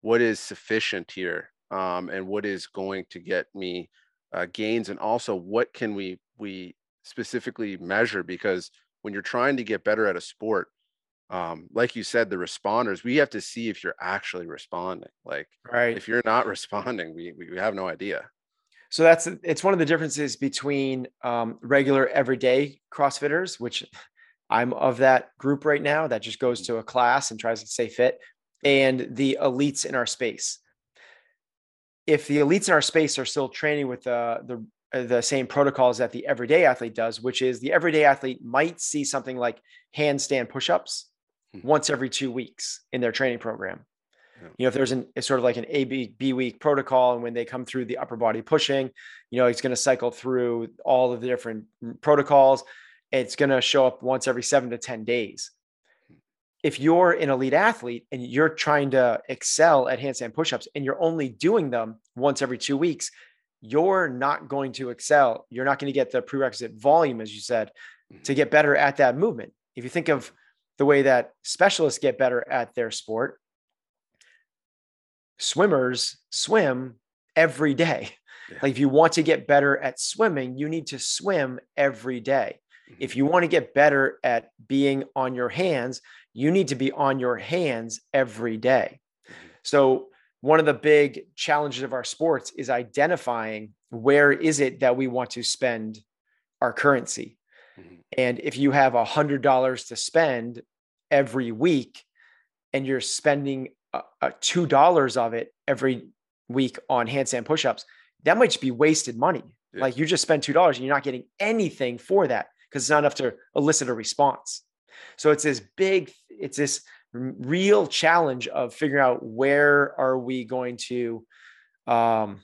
what is sufficient here, um, and what is going to get me uh, gains, and also what can we we specifically measure because when you're trying to get better at a sport, um, like you said, the responders, we have to see if you're actually responding. Like, right. if you're not responding, we, we have no idea. So that's it's one of the differences between um, regular everyday CrossFitters, which I'm of that group right now that just goes to a class and tries to stay fit, and the elites in our space. If the elites in our space are still training with the the the same protocols that the everyday athlete does, which is the everyday athlete might see something like handstand push-ups Hmm. once every two weeks in their training program. Yeah. You know, if there's an it's sort of like an A B B week protocol, and when they come through the upper body pushing, you know, it's going to cycle through all of the different protocols. It's going to show up once every seven to 10 days. If you're an elite athlete and you're trying to excel at handstand pushups and you're only doing them once every two weeks, you're not going to excel. You're not going to get the prerequisite volume, as you said, mm-hmm. to get better at that movement. If you think of the way that specialists get better at their sport. Swimmers swim every day. Yeah. Like if you want to get better at swimming, you need to swim every day. If you want to get better at being on your hands, you need to be on your hands every day. So one of the big challenges of our sports is identifying where is it that we want to spend our currency. Mm-hmm. And if you have a hundred dollars to spend every week and you're spending uh, two dollars of it every week on handstand push-ups, that might just be wasted money. Yeah. Like you just spend two dollars and you're not getting anything for that because it's not enough to elicit a response. So it's this big, it's this real challenge of figuring out where are we going to um,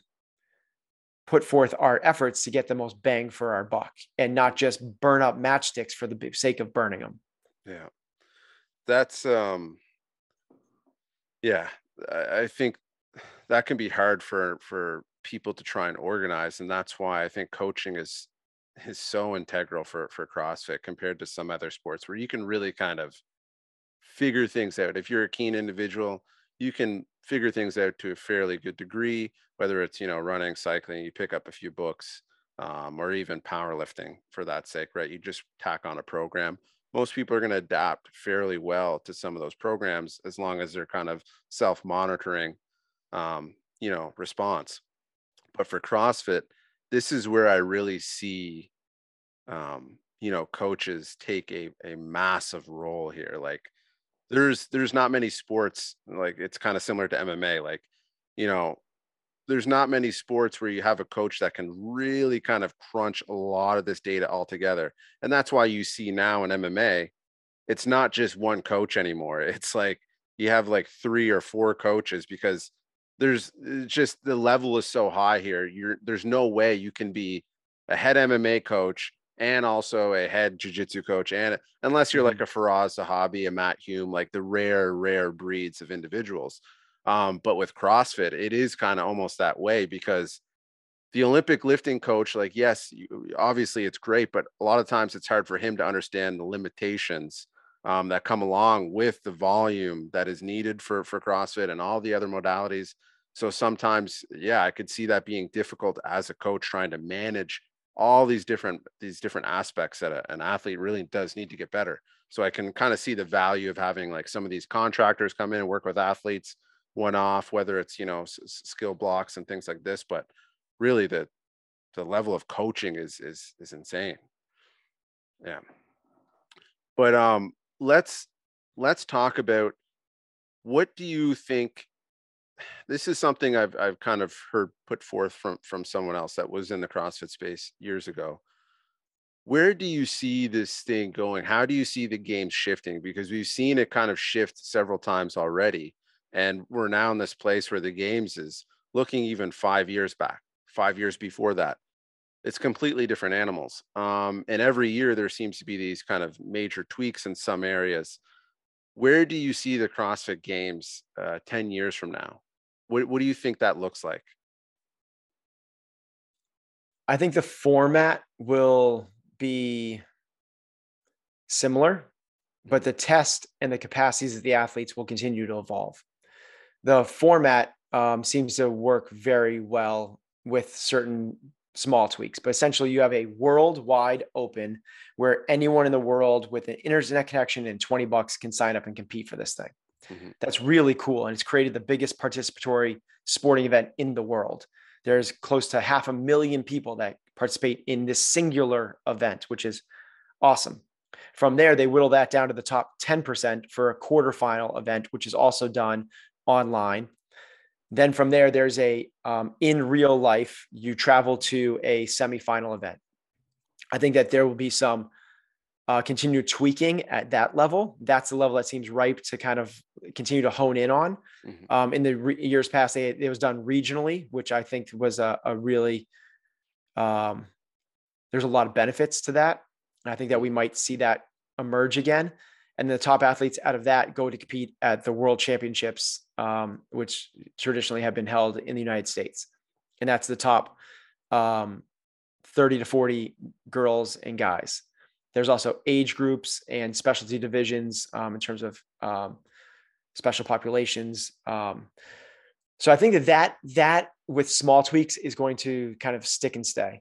put forth our efforts to get the most bang for our buck and not just burn up matchsticks for the sake of burning them. Yeah that's um yeah I, think that can be hard for for people to try and organize and that's why i think coaching is is so integral for for crossfit compared to some other sports where you can really kind of figure things out. If you're a keen individual you can figure things out to a fairly good degree whether it's you know running cycling you pick up a few books um, or even powerlifting for that sake right? You just tack on a program. Most people are going to adapt fairly well to some of those programs as long as they're kind of self-monitoring um, you know response. But for crossfit this is where i really see um, you know coaches take a, a massive role here like there's there's not many sports like it's kind of similar to mma like you know there's not many sports where you have a coach that can really kind of crunch a lot of this data all together. And that's why you see now in MMA, it's not just one coach anymore. It's like you have like three or four coaches because there's just the level is so high here. You're there's no way you can be a head MMA coach and also a head jiu-jitsu coach and unless you're like mm-hmm. a Firas Zahabi, a Matt Hume, like the rare, rare breeds of individuals. Um, but with CrossFit, it is kind of almost that way because the Olympic lifting coach, like, yes, you, obviously it's great, but a lot of times it's hard for him to understand the limitations um, that come along with the volume that is needed for for CrossFit and all the other modalities. So sometimes, yeah, I could see that being difficult as a coach trying to manage all these different these different aspects that a, an athlete really does need to get better. So I can kind of see the value of having like some of these contractors come in and work with athletes one off, whether it's you know s- skill blocks and things like this, but really the the level of coaching is is is insane. Yeah. But um let's let's talk about what do you think this is something I've I've kind of heard put forth from from someone else that was in the CrossFit space years ago. Where do you see this thing going? How do you see the game shifting? Because we've seen it kind of shift several times already. And we're now in this place where the games is looking even five years back five years before that. It's completely different animals. Um, and every year there seems to be these kind of major tweaks in some areas. Where do you see the CrossFit Games uh, 10 years from now? What, what do you think that looks like? I think the format will be similar, but the test and the capacities of the athletes will continue to evolve. The format um, seems to work very well with certain small tweaks, but essentially you have a worldwide open where anyone in the world with an internet connection and 20 bucks can sign up and compete for this thing. Mm-hmm. That's really cool. And it's created the biggest participatory sporting event in the world. There's close to half a million people that participate in this singular event, which is awesome. From there, they whittle that down to the top 10% for a quarterfinal event, which is also done online. Then from there, there's a um, in real life, you travel to a semifinal event. I think that there will be some uh, continued tweaking at that level. That's the level that seems ripe to kind of continue to hone in on. Mm-hmm. Um, in the re- years past, they, it was done regionally, which I think was a, a really, um, there's a lot of benefits to that. And I think that we might see that emerge again and the top athletes out of that go to compete at the world championships um, which traditionally have been held in the united states. And that's the top um, 30 to 40 girls and guys. There's also age groups and specialty divisions um, in terms of um, special populations um, so i think that, that that with small tweaks is going to kind of stick and stay.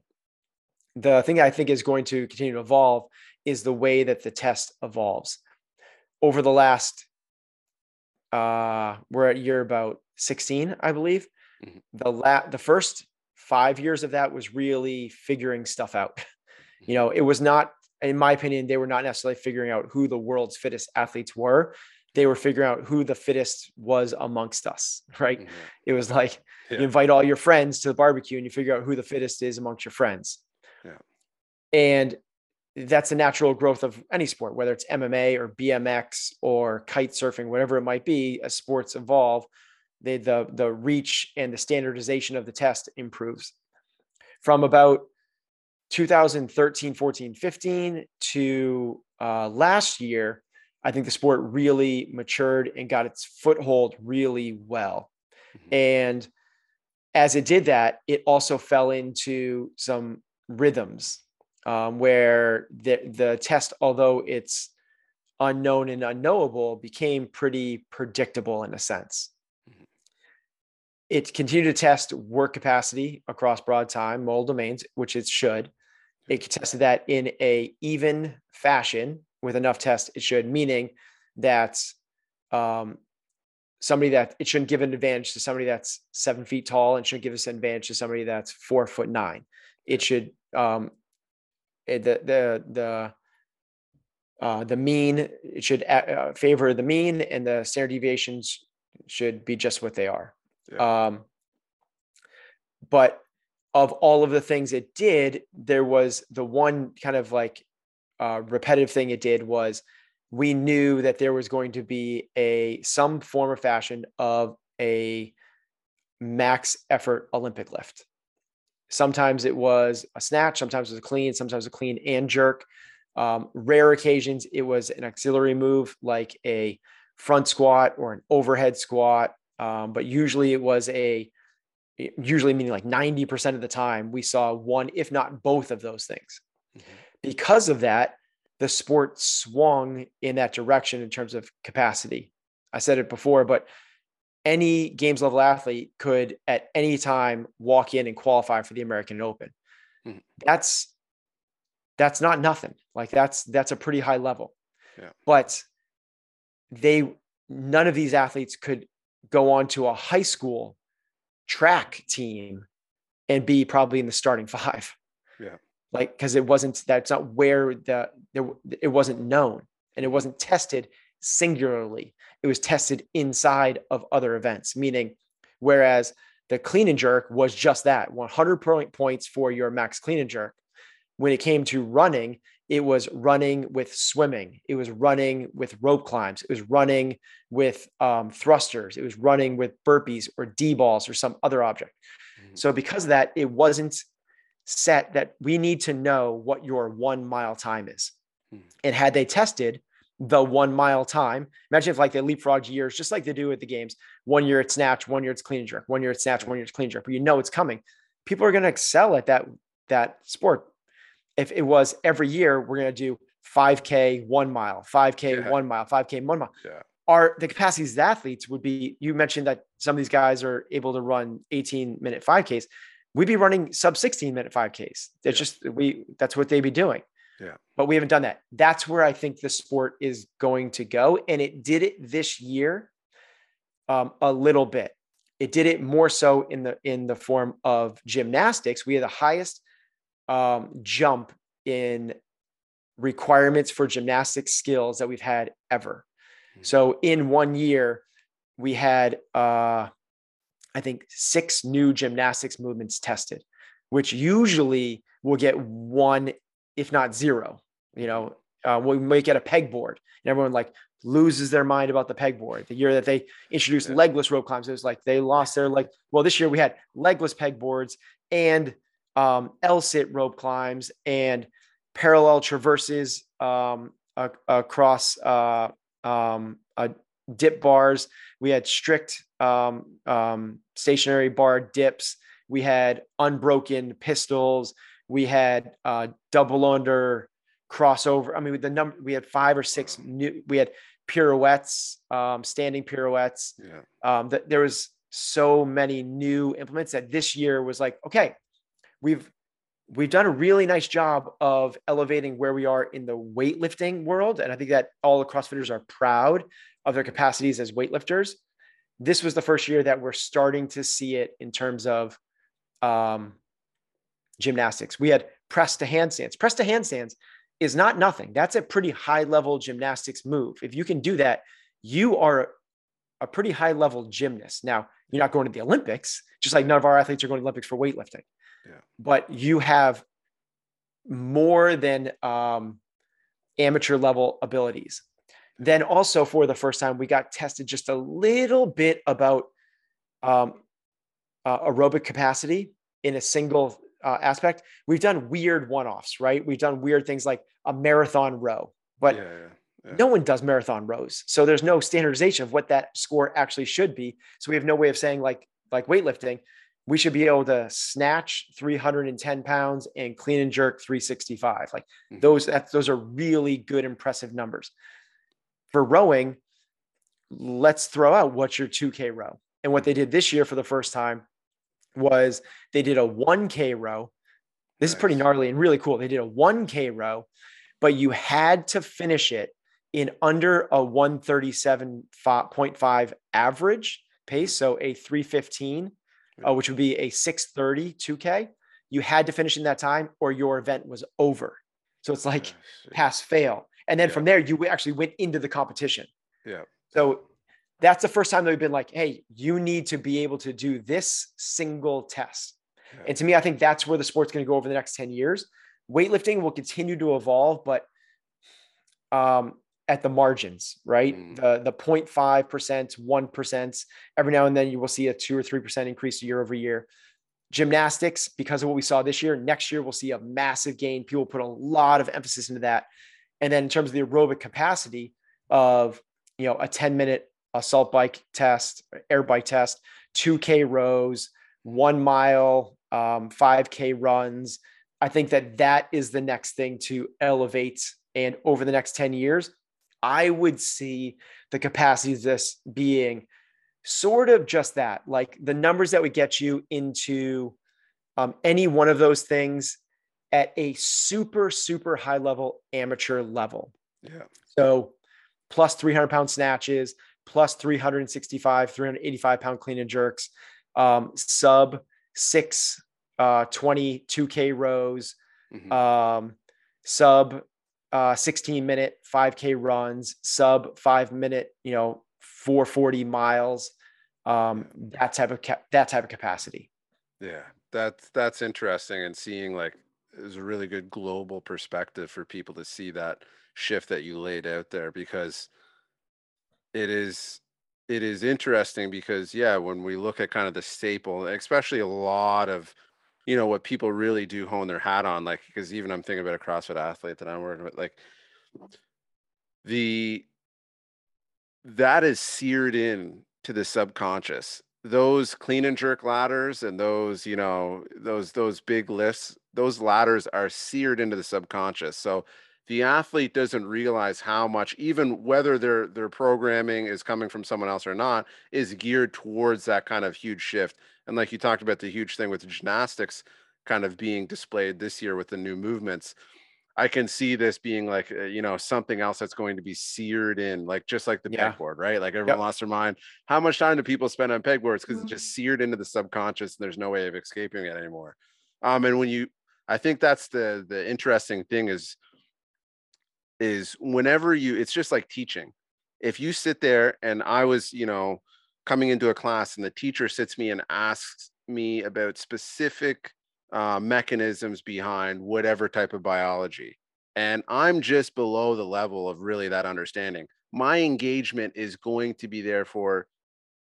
The thing i think is going to continue to evolve is the way that the test evolves over the last uh we're at year about 16 i believe mm-hmm. the la- the first five years of that was really figuring stuff out you know it was not in my opinion they were not necessarily figuring out who the world's fittest athletes were they were figuring out who the fittest was amongst us right mm-hmm. it was like yeah. you invite all your friends to the barbecue and you figure out who the fittest is amongst your friends yeah. and that's the natural growth of any sport, whether it's MMA or BMX or kite surfing, whatever it might be, as sports evolve, they, the, the reach and the standardization of the test improves. From about 2013, 14, 15 to uh, last year, I think the sport really matured and got its foothold really well. Mm-hmm. And as it did that, it also fell into some rhythms um, where the the test, although it's unknown and unknowable, became pretty predictable in a sense. Mm-hmm. It continued to test work capacity across broad time, modal domains, which it should. It tested that in a even fashion with enough tests. It should, meaning that um, somebody that it shouldn't give an advantage to somebody that's seven feet tall and shouldn't give us an advantage to somebody that's four foot nine. It should um, the the the uh, the mean it should uh, favor the mean and the standard deviations should be just what they are yeah. um, but of all of the things it did there was the one kind of like uh, repetitive thing it did was we knew that there was going to be a some form or fashion of a max effort olympic lift Sometimes it was a snatch, sometimes it was a clean, sometimes a clean and jerk. Um, rare occasions, it was an auxiliary move like a front squat or an overhead squat. Um, but usually it was a usually meaning like 90% of the time, we saw one, if not both of those things. Mm-hmm. Because of that, the sport swung in that direction in terms of capacity. I said it before, but any games level athlete could at any time walk in and qualify for the American Open. Mhm. That's that's not nothing. Like that's that's a pretty high level. Yeah. But they none of these athletes could go on to a high school track team and be probably in the starting five. Yeah. Like because it wasn't that's not where the there it wasn't known and it wasn't tested singularly. It was tested inside of other events, meaning whereas the clean and jerk was just that 100 point points for your max clean and jerk. When it came to running, it was running with swimming. It was running with rope climbs. It was running with um, thrusters. It was running with burpees or D balls or some other object. Mhm. So, because of that, it wasn't set that we need to know what your one mile time is. Mhm. And had they tested the one mile time, imagine if like they leapfrog years, just like they do at the games, one year it's snatch, one year it's clean and jerk, one year it's snatch, one year it's clean and jerk, but you know it's coming. People are going to excel at that that sport. If it was every year, we're going to do 5K, one mile, 5K, Yeah. one mile, 5K, one mile. Yeah. Our the capacities of the athletes would be. You mentioned that some of these guys are able to run 18 minute 5Ks. We'd be running sub 16 minute 5Ks. That's Yeah. just we. That's what they'd be doing. Yeah. But we haven't done that. That's where I think the sport is going to go, and it did it this year, um, a little bit. It did it more so in the in the form of gymnastics. We had the highest um, jump in requirements for gymnastic skills that we've had ever. Mhm. So in one year, we had uh, I think six new gymnastics movements tested, which usually will get one, if not zero. You know, uh, we might get a pegboard, and everyone like loses their mind about the pegboard. The year that they introduced Yeah. legless rope climbs, it was like they lost their leg. Well, this year we had legless pegboards and um, L-sit rope climbs and parallel traverses um, across uh, um, uh, dip bars. We had strict um, um, stationary bar dips. We had unbroken pistols. We had uh, double under crossover. I mean, the number we had five or six new. We had pirouettes, um, standing pirouettes. Yeah. Um, that there was so many new implements that this year was like, okay, we've we've done a really nice job of elevating where we are in the weightlifting world, and I think that all the CrossFitters are proud of their capacities as weightlifters. This was the first year that we're starting to see it in terms of um, gymnastics. We had press to handstands. Press to handstands is not nothing. That's a pretty high level gymnastics move. If you can do that, you are a pretty high level gymnast. Now, you're not going to the Olympics, just like none of our athletes are going to the Olympics for weightlifting. Yeah. But you have more than um, amateur level abilities. Then also for the first time, we got tested just a little bit about um, uh, aerobic capacity in a single uh, aspect. We've done weird one-offs, right? We've done weird things like a marathon row, but yeah, yeah, yeah. no one does marathon rows. So there's no standardization of what that score actually should be. So we have no way of saying like like weightlifting, we should be able to snatch 310 pounds and clean and jerk 365. Like Mhm. those that's those are really good impressive numbers. For rowing, let's throw out what's your 2K row. And what they did this year for the first time was they did a 1K row. This is pretty gnarly and really cool. They did a 1K row, but you had to finish it in under a 137.5 average pace. So a 315, uh, which would be a 630 2K. You had to finish in that time or your event was over. So it's like pass fail. And then Yeah. from there, you actually went into the competition. Yeah. So that's the first time they've been like, hey, you need to be able to do this single test. Yeah. And to me, I think that's where the sport's going to go over the next 10 years. Weightlifting will continue to evolve, but um, at the margins, right? Mm. The the 0.5%, 1%. Every now and then you will see a two or three percent increase year over year. Gymnastics, because of what we saw this year, next year we'll see a massive gain. People put a lot of emphasis into that. And then in terms of the aerobic capacity of you know a 10 minute assault bike test, air bike test, 2K rows, one mile, um, 5K runs. I think that that is the next thing to elevate. And over the next 10 years, I would see the capacity of this being sort of just that like the numbers that would get you into um, any one of those things at a super, super high level amateur level. Yeah. So plus 300 pound snatches, plus 365, 385 pound clean and jerks, um, sub six, uh, 20, 2K rows, mm-hmm. um, sub uh, 16 minute 5K runs, sub five minute, you know, 440 miles. Um, that type of ca- that type of capacity. Yeah, that's that's interesting, and seeing like is a really good global perspective for people to see that shift that you laid out there because it is it is interesting because yeah when we look at kind of the staple especially a lot of you know what people really do hone their hat on like because even i'm thinking about a crossfit athlete that i'm working with like the that is seared in to the subconscious. Those clean and jerk ladders and those you know those those big lifts those ladders are seared into the subconscious. So the athlete doesn't realize how much even whether their their programming is coming from someone else or not is geared towards that kind of huge shift. And like you talked about the huge thing with gymnastics kind of being displayed this year with the new movements i can see this being like uh, you know something else that's going to be seared in like just like the yeah. pegboard right? Like everyone yep. lost their mind. How much time do people spend on pegboards? Because it's just seared into the subconscious and there's no way of escaping it anymore. Um and when you i think that's the the interesting thing is is whenever you it's just like teaching. If you sit there and i was you know coming into a class and the teacher sits me and asks me about specific uh, mechanisms behind whatever type of biology and i'm just below the level of really that understanding my engagement is going to be therefore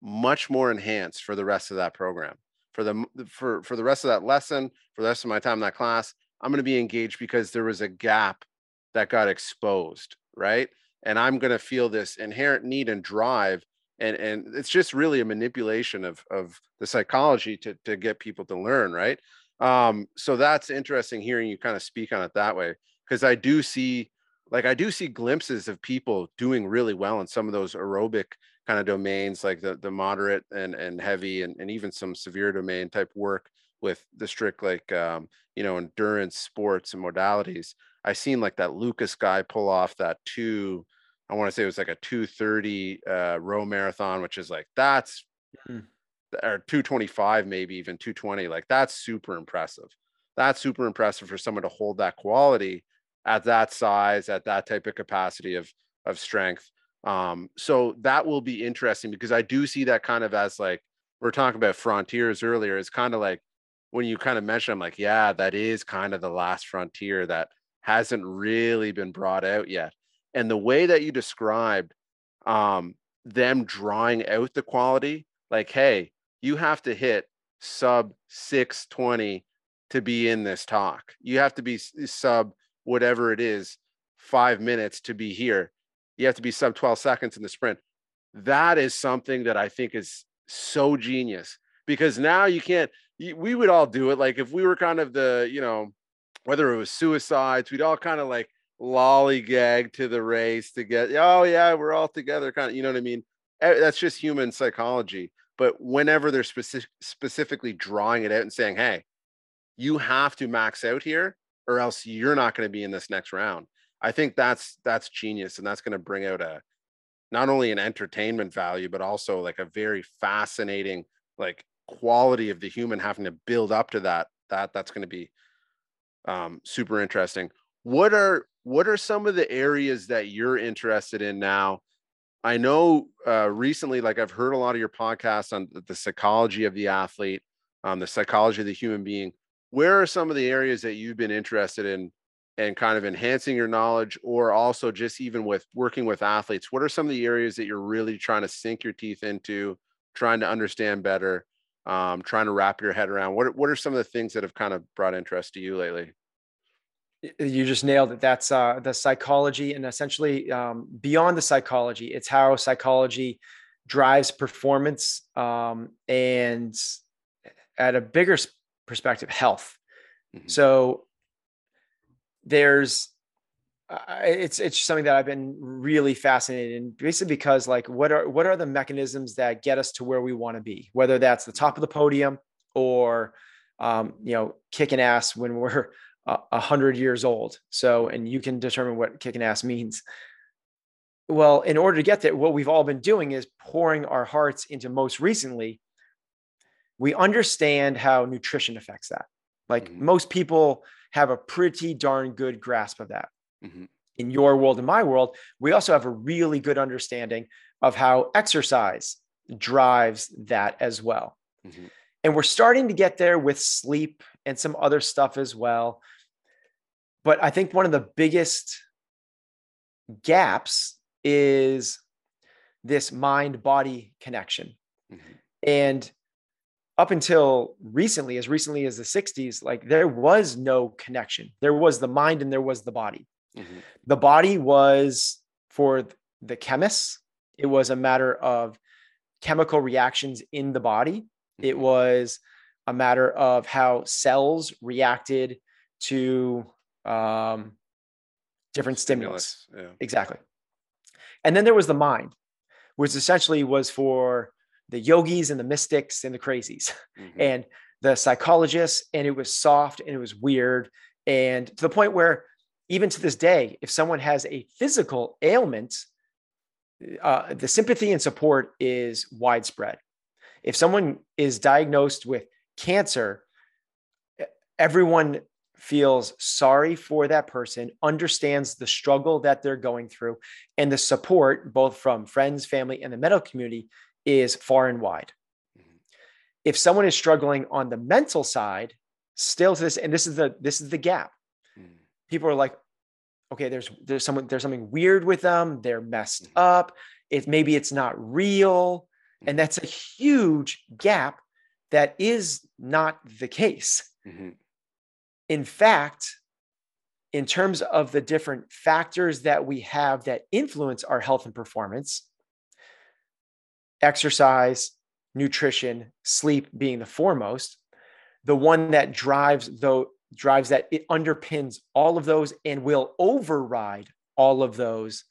much more enhanced for the rest of that program. For the for for the rest of that lesson for the rest of my time in that class i'm going to be engaged because there was a gap that got exposed, right? And I'm going to feel this inherent need and drive and and it's just really a manipulation of of the psychology to to get people to learn, right? Um so that's interesting hearing you kind of speak on it that way because I do see like I do see glimpses of people doing really well in some of those aerobic kind of domains like the the moderate and and heavy and, and even some severe domain type work with the strict like um, you know endurance sports and modalities I seen like that Lucas guy pull off that two, I want to say it was like a 230 uh, row marathon, which is like that's mm-hmm. or 225, maybe even 220. Like that's super impressive. That's super impressive for someone to hold that quality at that size, at that type of capacity of of strength. Um, so that will be interesting because I do see that kind of as like we're talking about frontiers earlier. It's kind of like when you kind of mention, I'm like, yeah, that is kind of the last frontier that hasn't really been brought out yet. And the way that you described um, them drawing out the quality, like, hey, you have to hit sub 620 to be in this talk. You have to be sub whatever it is, five minutes to be here. You have to be sub 12 seconds in the sprint. That is something that I think is so genius because now you can't, we would all do it. Like if we were kind of the, you know, whether it was suicides, we'd all kind of like lollygag to the race to get, oh yeah, we're all together, kind of, you know what I mean? That's just human psychology. But whenever they're specific, specifically drawing it out and saying, hey, you have to max out here, or else you're not going to be in this next round. I think that's that's genius, and that's going to bring out a not only an entertainment value, but also like a very fascinating like quality of the human having to build up to that. That that's going to be um, super interesting. What are what are some of the areas that you're interested in now? I know uh, recently, like I've heard a lot of your podcasts on the psychology of the athlete, um, the psychology of the human being. Where are some of the areas that you've been interested in and kind of enhancing your knowledge, or also just even with working with athletes? What are some of the areas that you're really trying to sink your teeth into, trying to understand better? um, trying to wrap your head around. What what are some of the things that have kind of brought interest to you lately? You just nailed it. That's uh, the psychology, and essentially um, beyond the psychology, it's how psychology drives performance um, and at a bigger perspective, health. Mhm. So there's uh, it's it's something that I've been really fascinated in, basically because like what are what are the mechanisms that get us to where we want to be, whether that's the top of the podium or um, you know kicking ass when we're a hundred years old. So and you can determine what kicking ass means. Well, in order to get there, what we've all been doing is pouring our hearts into most recently. We understand how nutrition affects that. Like Mhm. most people have a pretty darn good grasp of that Mhm. in your world and my world, we also have a really good understanding of how exercise drives that as well. Mhm. And we're starting to get there with sleep and some other stuff as well. But I think one of the biggest gaps is this mind body connection. Mhm. And up until recently, as recently as the 60s, like there was no connection. There was the mind and there was the body Mhm. the body was for the chemists it was a matter of chemical reactions in the body it Mhm. was a matter of how cells reacted to um, different stimulus. Yeah. exactly and then there was the mind which essentially was for the yogis and the mystics and the crazies Mhm. and the psychologists and it was soft and it was weird and to the point where even to this day if someone has a physical ailment uh, the sympathy and support is widespread if someone is diagnosed with cancer everyone feels sorry for that person understands the struggle that they're going through and the support both from friends family and the medical community is far and wide Mhm. if someone is struggling on the mental side still to this and this is the this is the gap Mhm. people are like okay there's there's someone there's something weird with them they're messed Mhm. up it maybe it's not real and that's a huge gap that is not the case. In fact in terms of the different factors that we have that influence our health and performance exercise nutrition sleep being the foremost the one that drives though drives that it underpins all of those and will override all of those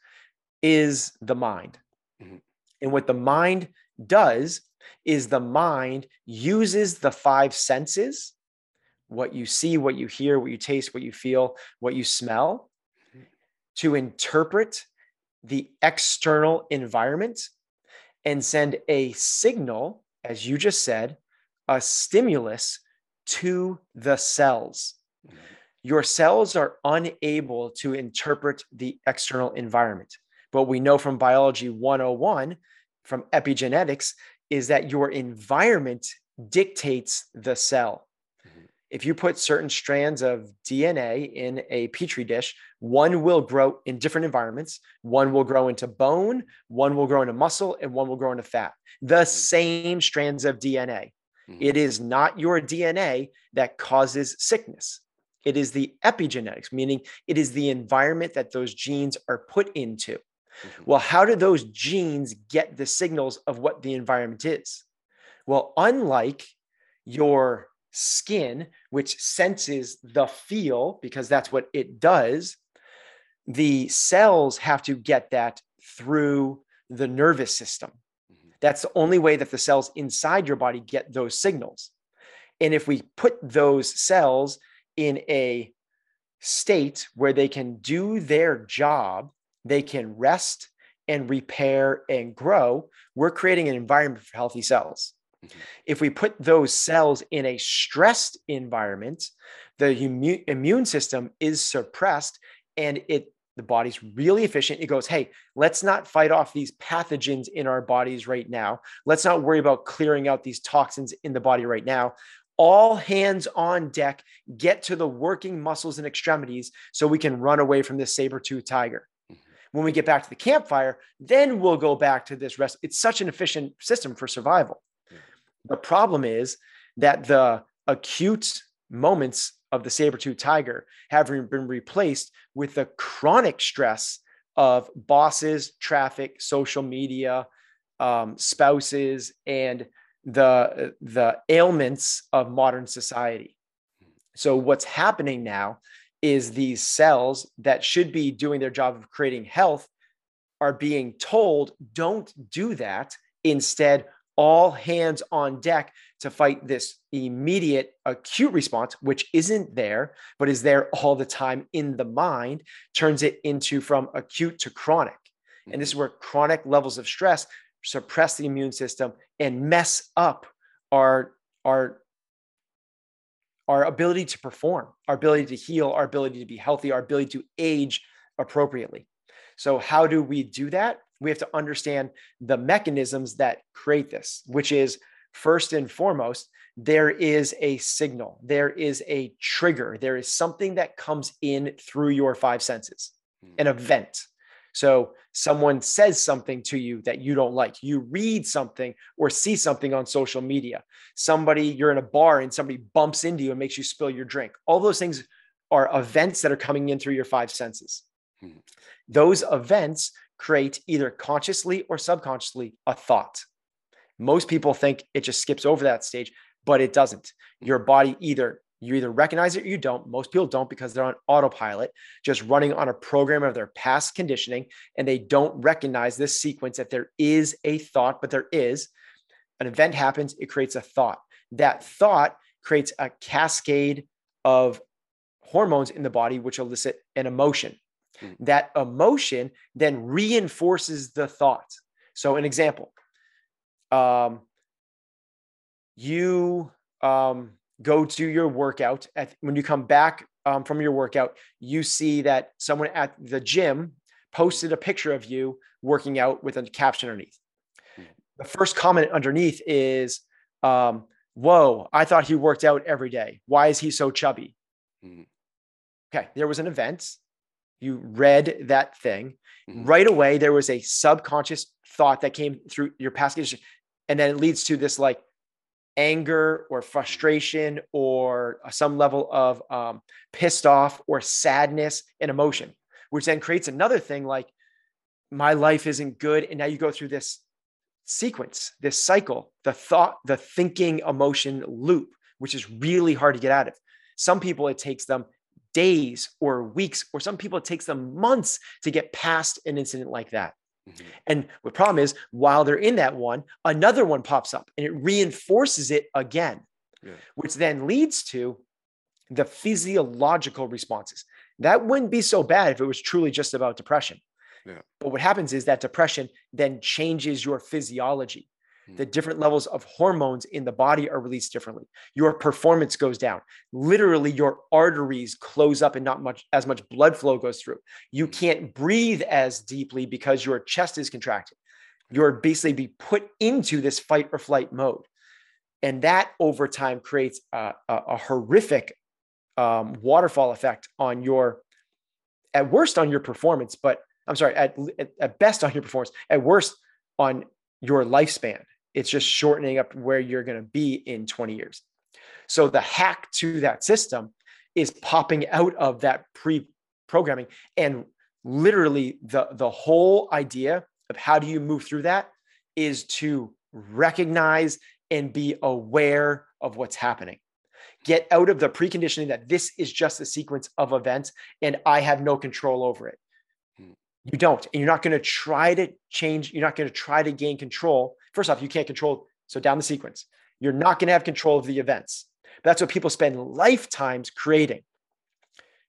is the mind Mhm. and what the mind does is the mind uses the five senses what you see what you hear what you taste what you feel what you smell to interpret the external environment and send a signal as you just said a stimulus to the cells your cells are unable to interpret the external environment. But we know from biology 101, from epigenetics, is that your environment dictates the cell. If you put certain strands of DNA in a petri dish, one will grow in different environments. One will grow into bone, one will grow into muscle, and one will grow into fat. The same strands of DNA. Mhm. It is not your DNA that causes sickness. It is the epigenetics, meaning it is the environment that those genes are put into. Mhm. Well, how do those genes get the signals of what the environment is? Well, unlike your skin, which senses the feel, because that's what it does, the cells have to get that through the nervous system. Mhm. That's the only way that the cells inside your body get those signals. And if we put those cells in a state where they can do their job, they can rest and repair and grow, we're creating an environment for healthy cells. If we put those cells in a stressed environment, the immu- immune system is suppressed and it the body's really efficient. It goes, hey, let's not fight off these pathogens in our bodies right now. Let's not worry about clearing out these toxins in the body right now. All hands on deck, get to the working muscles and extremities so we can run away from this saber-tooth tiger. Mhm. When we get back to the campfire, then we'll go back to this rest. It's such an efficient system for survival. The problem is that the acute moments of the saber-tooth tiger have been replaced with the chronic stress of bosses, traffic, social media, um, spouses, and the the ailments of modern society. So what's happening now is these cells that should be doing their job of creating health are being told don't do that. Instead, all hands on deck to fight this immediate acute response, which isn't there, but is there all the time in the mind, turns it into from acute to chronic. And this is mm-hmm. where chronic levels of stress suppress the immune system and mess up our, our, our ability to perform, our ability to heal, our ability to be healthy, our ability to age appropriately. So, how do we do that? We have to understand the mechanisms that create this, which is first and foremost, there is a signal, there is a trigger, there is something that comes in through your five senses, an hmm. event. So someone says something to you that you don't like. You read something or see something on social media. Somebody, you're in a bar and somebody bumps into you and makes you spill your drink. All those things are events that are coming in through your five senses. Hmm. Those events create either consciously or subconsciously a thought. Most people think it just skips over that stage, but it doesn't. Your body either you either recognize it or you don't. Most people don't because they're on autopilot, just running on a program of their past conditioning, and they don't recognize this sequence that there is a thought, but there is. An event happens, it creates a thought. That thought creates a cascade of hormones in the body, which elicit an emotion. Mm. That emotion then reinforces the thought. So, an example um, you um, go to your workout. At, when you come back um, from your workout, you see that someone at the gym posted a picture of you working out with a caption underneath. Hmm. The first comment underneath is, um, Whoa, I thought he worked out every day. Why is he so chubby? Mm-hmm. Okay, there was an event. You read that thing. Mm-hmm. Right away, there was a subconscious thought that came through your past. And then it leads to this like anger or frustration or some level of um, pissed off or sadness and emotion, which then creates another thing like my life isn't good. And now you go through this sequence, this cycle, the thought, the thinking emotion loop, which is really hard to get out of. Some people, it takes them days or weeks, or some people, it takes them months to get past an incident like that. Mm-hmm. And the problem is, while they're in that one, another one pops up and it reinforces it again, yeah. which then leads to the physiological responses. That wouldn't be so bad if it was truly just about depression. Yeah. But what happens is that depression then changes your physiology the different levels of hormones in the body are released differently. Your performance goes down. Literally, your arteries close up and not much as much blood flow goes through. You mm. can't breathe as deeply because your chest is contracted. You're basically be put into this fight or flight mode. And that over time creates a, a, a horrific um, waterfall effect on your, at worst, on your performance, but I'm sorry, at, at best on your performance, at worst on your lifespan it's just shortening up where you're going to be in 20 years. So the hack to that system is popping out of that pre-programming and literally the the whole idea of how do you move through that is to recognize and be aware of what's happening. Get out of the preconditioning that this is just a sequence of events and I have no control over it. Hmm. You don't. And you're not going to try to change, you're not going to try to gain control First off, you can't control. So down the sequence, you're not going to have control of the events. But that's what people spend lifetimes creating.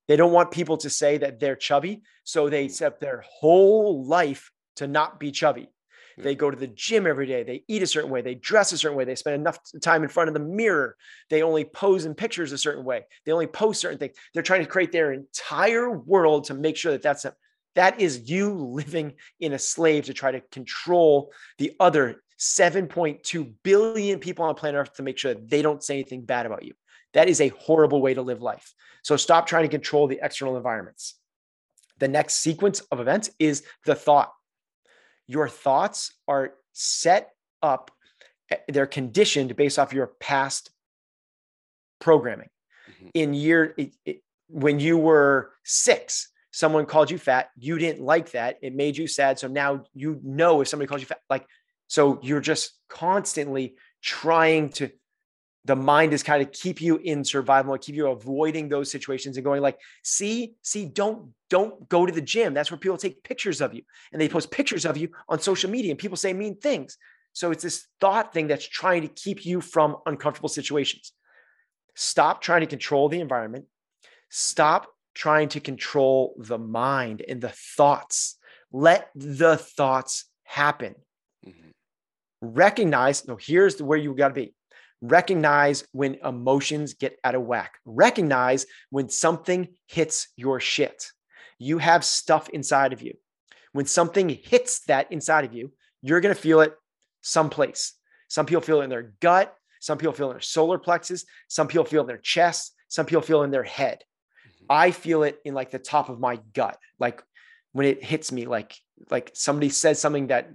They don't want people to say that they're chubby. So they mm. set their whole life to not be chubby. They go to the gym every day. They eat a certain way. They dress a certain way. They spend enough time in front of the mirror. They only pose in pictures a certain way. They only post certain things. They're trying to create their entire world to make sure that that's that is you living in a slave to try to control the other 7.2 billion people on planet Earth to make sure that they don't say anything bad about you. That is a horrible way to live life. So stop trying to control the external environments. The next sequence of events is the thought. Your thoughts are set up, eh, they're conditioned based off your past programming. Mm-hmm. In year, it, it, when you were six, someone called you fat, you didn't like that. It made you sad. So now you know if somebody calls you fat, like so you're just constantly trying to the mind is kind of keep you in survival mode, keep you avoiding those situations and going like, see, see, don't don't go to the gym. That's where people take pictures of you and they post pictures of you on social media and people say mean things. So it's this thought thing that's trying to keep you from uncomfortable situations. Stop trying to control the environment. Stop trying to control the mind and the thoughts. Let the thoughts happen. Recognize, no, here's where you got to be Recognize when emotions get out of whack. Recognize when something hits your shit. You have stuff inside of you. When something hits that inside of you, you're going to feel it someplace. Some people feel it in their gut. Some people feel it in their solar plexus. Some people feel it in their chest. Some people feel it in their head. Mm-hmm. I feel it in like the top of my gut. Like when it hits me, like, like somebody says something that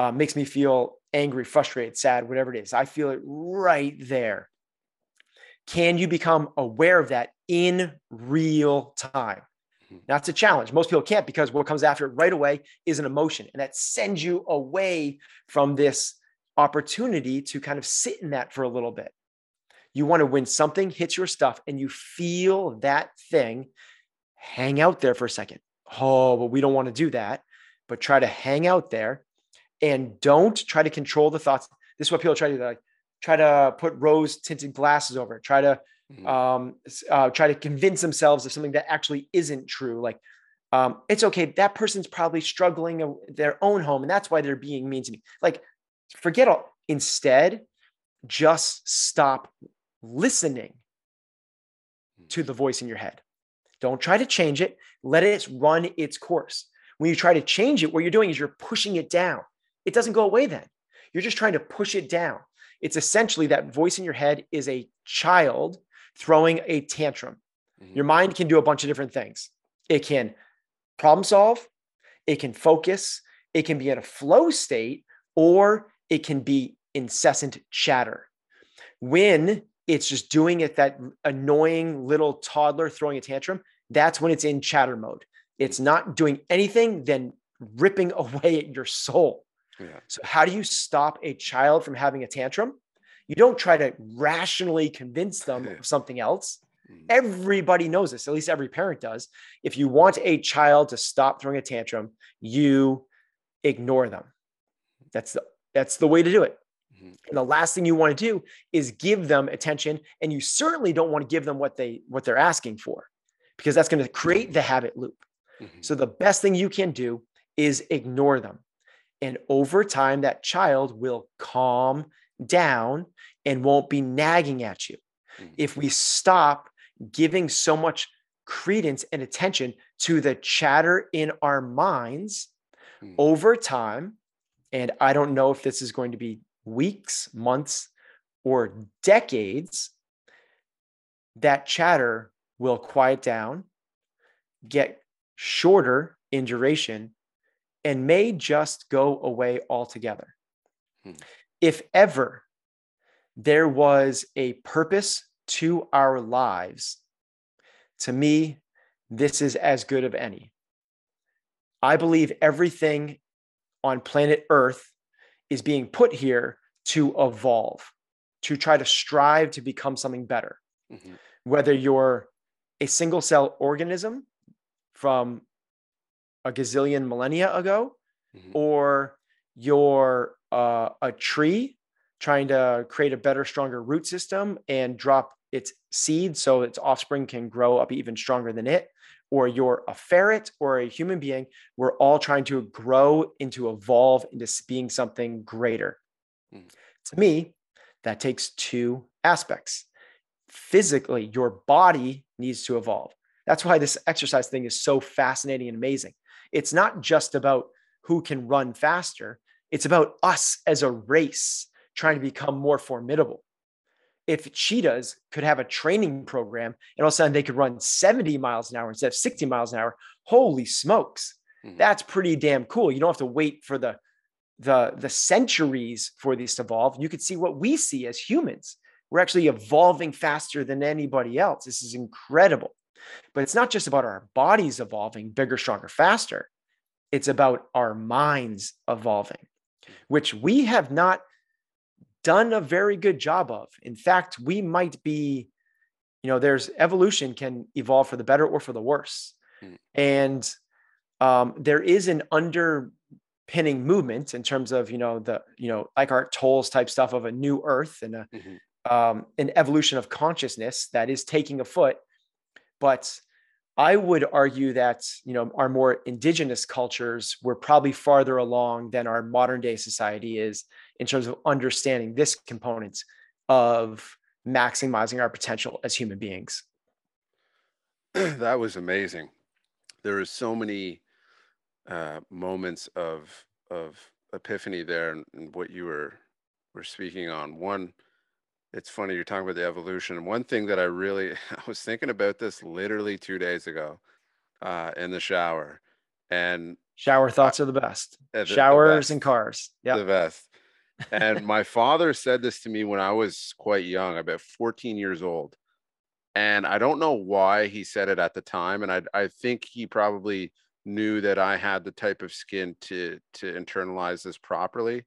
uh, makes me feel angry, frustrated, sad, whatever it is. I feel it right there. Can you become aware of that in real time? That's hmm. a challenge. Most people can't because what comes after it right away is an emotion. And that sends you away from this opportunity to kind of sit in that for a little bit. You want to, when something hits your stuff and you feel that thing, hang out there for a second. Oh, but we don't want to do that. But try to hang out there and don't try to control the thoughts. This is what people try to do. Like, try to put rose tinted glasses over it. Try to mm-hmm. um, uh, try to convince themselves of something that actually isn't true. Like, um, it's okay. That person's probably struggling in their own home, and that's why they're being mean to me. Like, forget all. Instead, just stop listening to the voice in your head. Don't try to change it. Let it run its course. When you try to change it, what you're doing is you're pushing it down it doesn't go away then. You're just trying to push it down. It's essentially that voice in your head is a child throwing a tantrum. Mm-hmm. Your mind can do a bunch of different things. It can problem solve, it can focus, it can be in a flow state, or it can be incessant chatter. When it's just doing it, that annoying little toddler throwing a tantrum, that's when it's in chatter mode. It's mm-hmm. not doing anything, then ripping away at your soul. Yeah. So, how do you stop a child from having a tantrum? You don't try to rationally convince them of something else. Mm. Everybody knows this, at least every parent does. If you want a child to stop throwing a tantrum, you ignore them. That's the that's the way to do it. Mm-hmm. And the last thing you want to do is give them attention and you certainly don't want to give them what they what they're asking for because that's going to create the habit loop. Mm-hmm. So the best thing you can do is ignore them. And over time, that child will calm down and won't be nagging at you. Mm-hmm. If we stop giving so much credence and attention to the chatter in our minds mm-hmm. over time, and I don't know if this is going to be weeks, months, or decades, that chatter will quiet down, get shorter in duration, and may just go away altogether. Hmm. If ever there was a purpose to our lives, to me, this is as good of any. I believe everything on planet Earth is being put here to evolve, to try to strive to become something better. Mm-hmm. Whether you're a single cell organism from a gazillion millennia ago, mm-hmm. or you're uh, a tree trying to create a better, stronger root system and drop its seed so its offspring can grow up even stronger than it, or you're a ferret or a human being, we're all trying to grow into evolve into being something greater. Mm. To me, that takes two aspects. Physically, your body needs to evolve. That's why this exercise thing is so fascinating and amazing. It's not just about who can run faster, it's about us as a race trying to become more formidable. If cheetahs could have a training program and all of a sudden they could run 70 miles an hour instead of 60 miles an hour, holy smokes, mm-hmm. that's pretty damn cool. You don't have to wait for the the the centuries for these to evolve. You could see what we see as humans. We're actually evolving faster than anybody else. This is incredible. But it's not just about our bodies evolving bigger, stronger, faster. It's about our minds evolving, which we have not done a very good job of. In fact, we might be, you know, there's evolution can evolve for the better or for the worse. Mm. And um, there is an underpinning movement in terms of, you know, the, you know, Eckhart Tolle's type stuff of a new earth and a, mm-hmm. um, an evolution of consciousness that is taking a foot. But I would argue that you know our more indigenous cultures were probably farther along than our modern day society is in terms of understanding this component of maximizing our potential as human beings. that was amazing. There are so many uh, moments of of epiphany there, and, and what you were were speaking on. One it's funny you're talking about the evolution. One thing that I really I was thinking about this literally two days ago uh, in the shower, and shower thoughts I, are the best. the, Showers the best, and cars, yeah, the best. and my father said this to me when I was quite young, about 14 years old, and I don't know why he said it at the time, and I I think he probably knew that I had the type of skin to to internalize this properly,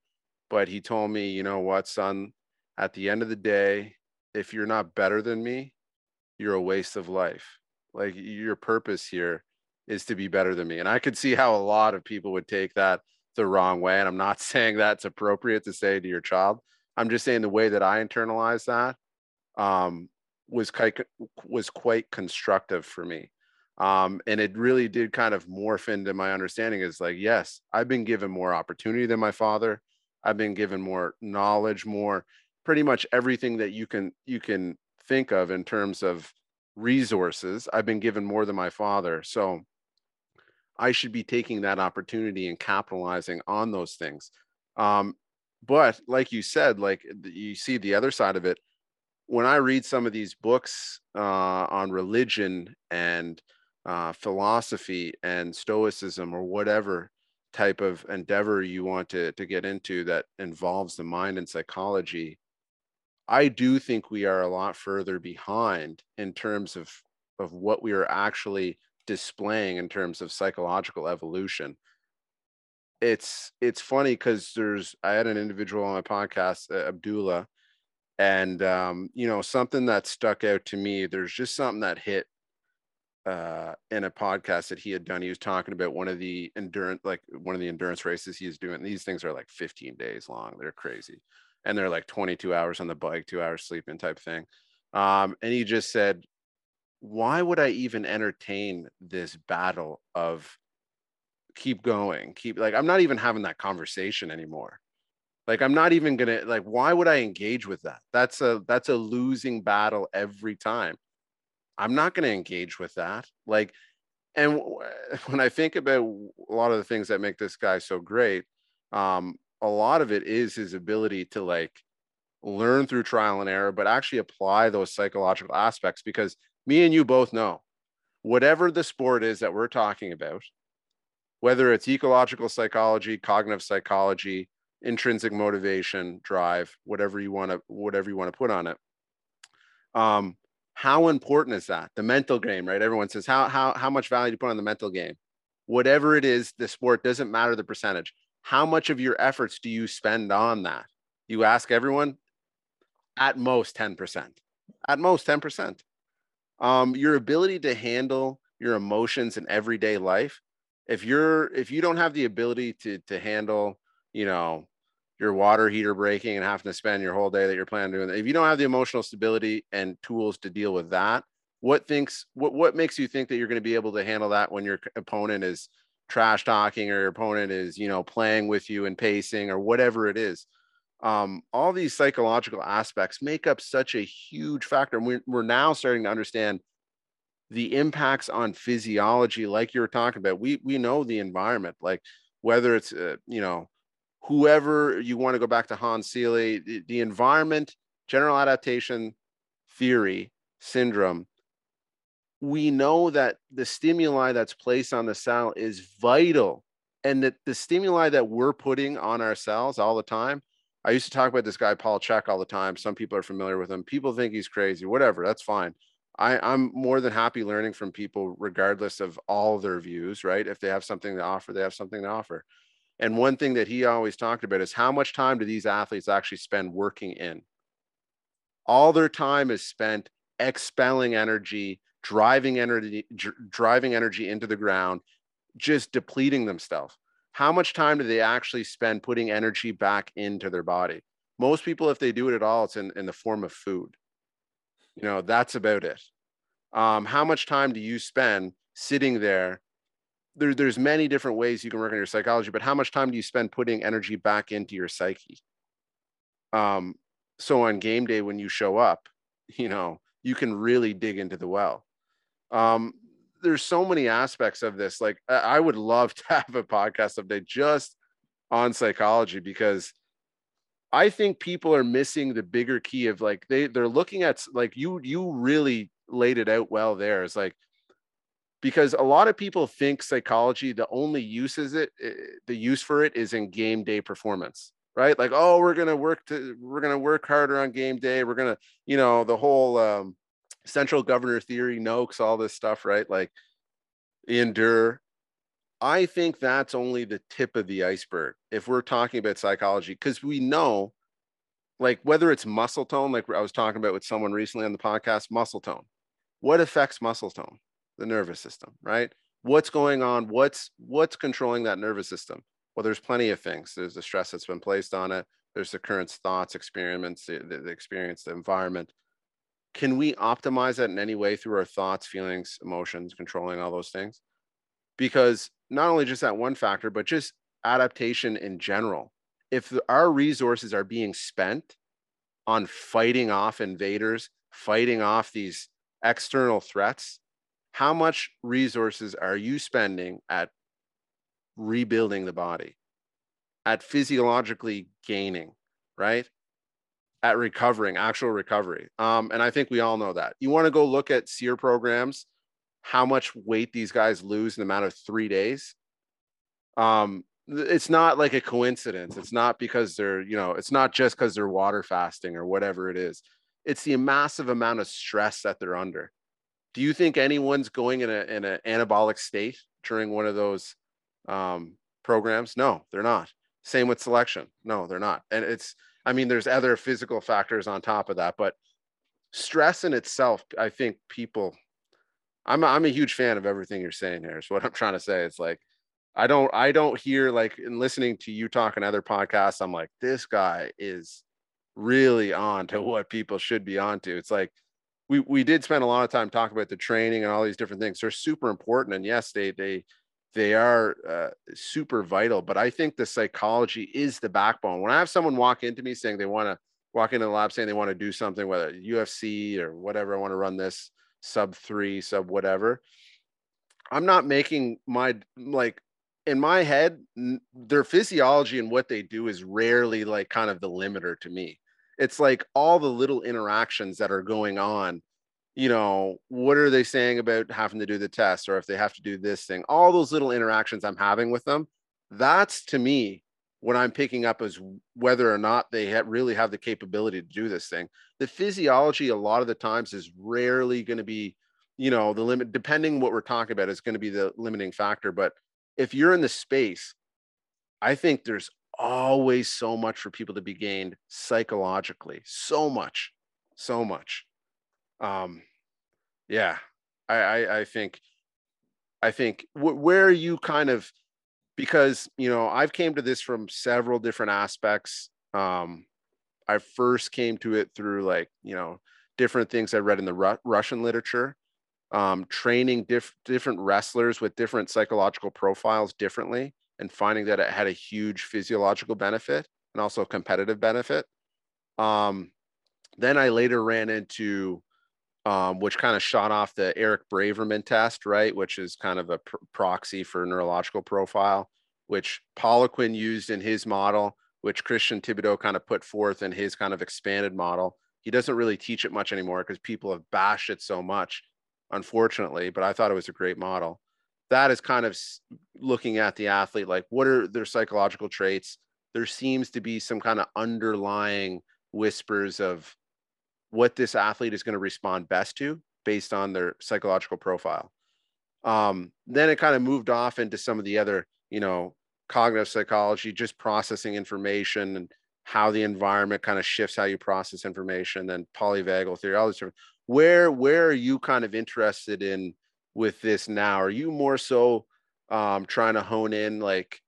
but he told me, you know what, son at the end of the day, if you're not better than me, you're a waste of life. Like your purpose here is to be better than me. And I could see how a lot of people would take that the wrong way. And I'm not saying that's appropriate to say to your child. I'm just saying the way that I internalized that um, was quite was quite constructive for me. Um, and it really did kind of morph into my understanding is like, yes, I've been given more opportunity than my father. I've been given more knowledge, more pretty much everything that you can you can think of in terms of resources i've been given more than my father. So i should be taking that opportunity and capitalizing on those things. Um, but like you said like you see the other side of it. When i read some of these books uh, on religion and uh, philosophy and stoicism or whatever type of endeavor you want to, to get into that involves the mind and psychology I do think we are a lot further behind in terms of of what we are actually displaying in terms of psychological evolution. It's it's funny because there's I had an individual on my podcast, uh, Abdullah, and um, you know something that stuck out to me. There's just something that hit uh, in a podcast that he had done. He was talking about one of the endurance, like one of the endurance races he's doing. These things are like 15 days long. They're crazy and they're like 22 hours on the bike, two hours sleeping type thing. Um, and he just said, why would I even entertain this battle of keep going, keep like, I'm not even having that conversation anymore. Like, I'm not even gonna like, why would I engage with that? That's a that's a losing battle every time. I'm not gonna engage with that. Like, and when I think about a lot of the things that make this guy so great, um, a lot of it is his ability to like learn through trial and error, but actually apply those psychological aspects because me and you both know whatever the sport is that we're talking about, whether it's ecological psychology, cognitive psychology, intrinsic motivation, drive, whatever you want to, whatever you want to put on it. Um, how important is that? The mental game, right? Everyone says, how, how, how much value do you put on the mental game? Whatever it is, the sport doesn't matter the percentage how much of your efforts do you spend on that? You ask everyone, at most 10%. At most 10%. Um, your ability to handle your emotions in everyday life, if you're if you don't have the ability to to handle, you know, your water heater breaking and having to spend your whole day that you're planning doing, if you don't have the emotional stability and tools to deal with that, what thinks what what makes you think that you're going to be able to handle that when your opponent is trash talking or your opponent is you know playing with you and pacing or whatever it is um, all these psychological aspects make up such a huge factor and we're, we're now starting to understand the impacts on physiology like you were talking about. We we know the environment like whether it's uh, you know whoever you want to go back to hans selye the, the environment general adaptation theory syndrome we know that the stimuli that's placed on the cell is vital and that the stimuli that we're putting on our cells all the time i used to talk about this guy paul chek all the time. Some people are familiar with him. People think he's crazy whatever that's fine. I, i'm more than happy learning from people regardless of all their views right? If they have something to offer they have something to offer. And one thing that he always talked about is how much time do these athletes actually spend working in? All their time is spent expelling energy, driving energy, dr- driving energy into the ground, just depleting themselves. How much time do they actually spend putting energy back into their body? Most people, if they do it at all, it's in, in the form of food. You know, that's about it. Um, how much time do you spend sitting there? there? There's many different ways you can work on your psychology, but how much time do you spend putting energy back into your psyche? Um, so on game day, when you show up, you know, you can really dig into the well. Um, there's so many aspects of this. Like I would love to have a podcast update just on psychology because I think people are missing the bigger key of like they they're looking at like you you really laid it out well there. It's like because a lot of people think psychology the only use is it eh, the use for it is in game day performance right like oh we're gonna work to we're gonna work harder on game day we're gonna you know the whole um central governor theory, Noakes, all this stuff, right? Like endure. I think that's only the tip of the iceberg if we're talking about psychology, because we know, like, whether it's muscle tone, like I was talking about with someone recently on the podcast, muscle tone. What affects muscle tone? The nervous system, right? What's going on? What's what's controlling that nervous system? Well, there's plenty of things. There's the stress that's been placed on it. There's the current thoughts, experiments, the, the experience, the environment can we optimize that in any way through our thoughts feelings emotions controlling all those things? Because not only just that one factor but just adaptation in general. If our resources are being spent on fighting off invaders fighting off these external threats how much resources are you spending at rebuilding the body? At physiologically gaining right at recovering, actual recovery. Um, and I think we all know that. You want to go look at SERE programs, how much weight these guys lose in the amount of three days. Um, it's not like a coincidence. It's not because they're, you know, it's not just because they're water fasting or whatever it is. It's the massive amount of stress that they're under. Do you think anyone's going in a in an anabolic state during one of those um, programs? No, they're not. Same with selection. No, they're not. And it's I mean, there's other physical factors on top of that, but stress in itself, I think people, I'm a, I'm a huge fan of everything you're saying here. Is what I'm trying to say. It's like I don't I don't hear like in listening to you talk on other podcasts. I'm like this guy is really on to what people should be on to. It's like we we did spend a lot of time talking about the training and all these different things. They're super important, and yes, they they they are uh, super vital. But I think the psychology is the backbone. When I have someone walk into me saying they want to walk into the lab saying they want to do something, whether UFC or whatever, I want to run this sub three, sub whatever. I'm not making my like in my head, their physiology and what they do is rarely like kind of the limiter to me. It's like all the little interactions that are going on you know, what are they saying about having to do the test or if they have to do this thing? All those little interactions I'm having with them, that's to me what I'm picking up is whether or not they really have the capability to do this thing. The physiology, a lot of the times, is rarely going to be, you know, the limit, depending what we're talking about, is going to be the limiting factor. But if you're in the space, I think there's always so much for people to be gained psychologically. So much, so much um yeah i i, I think i think w- where you kind of because you know i've came to this from several different aspects. Um i first came to it through like you know different things i read in the Ru- russian literature. Um, training diff- different wrestlers with different psychological profiles differently and finding that it had a huge physiological benefit and also competitive benefit. Um, then i later ran into um, which kind of shot off the Eric Braverman test, right? Which is kind of a pr- proxy for neurological profile, which Poliquin used in his model, which Christian Thibaudeau kind of put forth in his kind of expanded model. He doesn't really teach it much anymore because people have bashed it so much, unfortunately. But I thought it was a great model. That is kind of looking at the athlete, like what are their psychological traits? There seems to be some kind of underlying whispers of what this athlete is going to respond best to based on their psychological profile. Um, then it kind of moved off into some of the other, you know, cognitive psychology, just processing information and how the environment kind of shifts how you process information, then polyvagal theory, all this different. Where where are you kind of interested in with this now? Are you more so um, trying to hone in like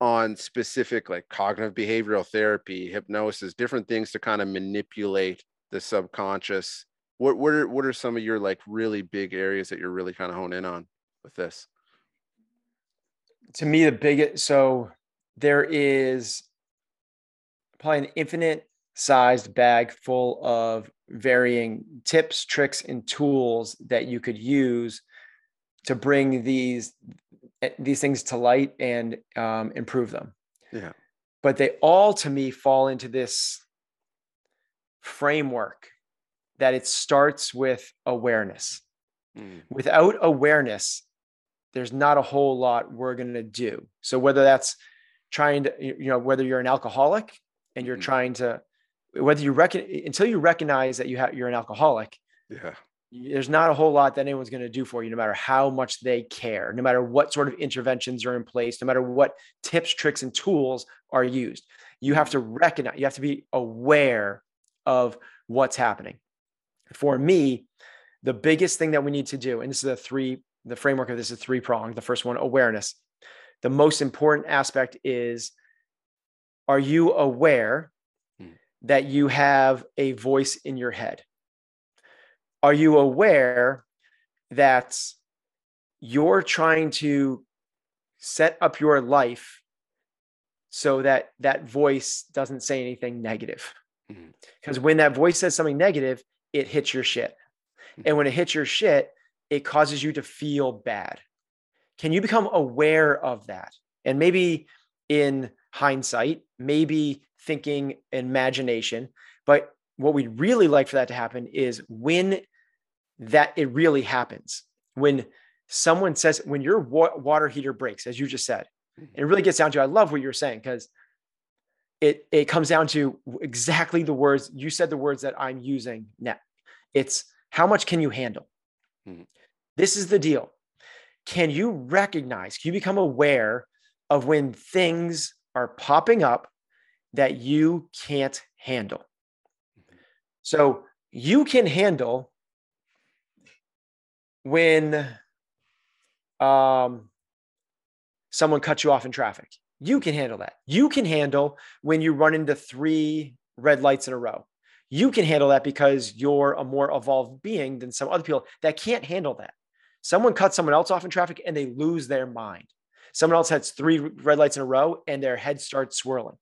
on specific like cognitive behavioral therapy, hypnosis, different things to kind of manipulate the subconscious? What what are what are some of your like really big areas that you're really kind of hone in on with this? To me, the biggest so there is probably an infinite sized bag full of varying tips, tricks, and tools that you could use to bring these eh, these things to light and um, improve them. Yeah. But they all, to me, fall into this framework that it starts with awareness. Mm. Without awareness, there's not a whole lot we're going to do. So whether that's trying to, you know, whether you're an alcoholic and you're mm. trying to whether you reckon until you recognize that you have you're an alcoholic yeah there's not a whole lot that anyone's going to do for you no matter how much they care no matter what sort of interventions are in place no matter what tips tricks and tools are used you have to recognize you have to be aware of what's happening for me the biggest thing that we need to do and this is a three the framework of this is three pronged the first one awareness the most important aspect is are you aware hmm. that you have a voice in your head? Are you aware that you're trying to set up your life so that that voice doesn't say anything negative? Because mm-hmm. when that voice says something negative, it hits your shit. Mm-hmm. And when it hits your shit, it causes you to feel bad. Can you become aware of that? And maybe in hindsight, maybe thinking, imagination. But what we'd really like for that to happen is when that it really happens. When someone says, when your wa- water heater breaks, as you just said, mm-hmm. it really gets down to, I love what you're saying because it, it comes down to exactly the words you said, the words that I'm using now. It's how much can you handle? Mm-hmm. This is the deal. Can you recognize, can you become aware of when things are popping up that you can't handle. So you can handle when um, someone cuts you off in traffic. You can handle that. You can handle when you run into three red lights in a row. You can handle that because you're a more evolved being than some other people that can't handle that. Someone cuts someone else off in traffic and they lose their mind. Someone else has three red lights in a row and their head starts swirling.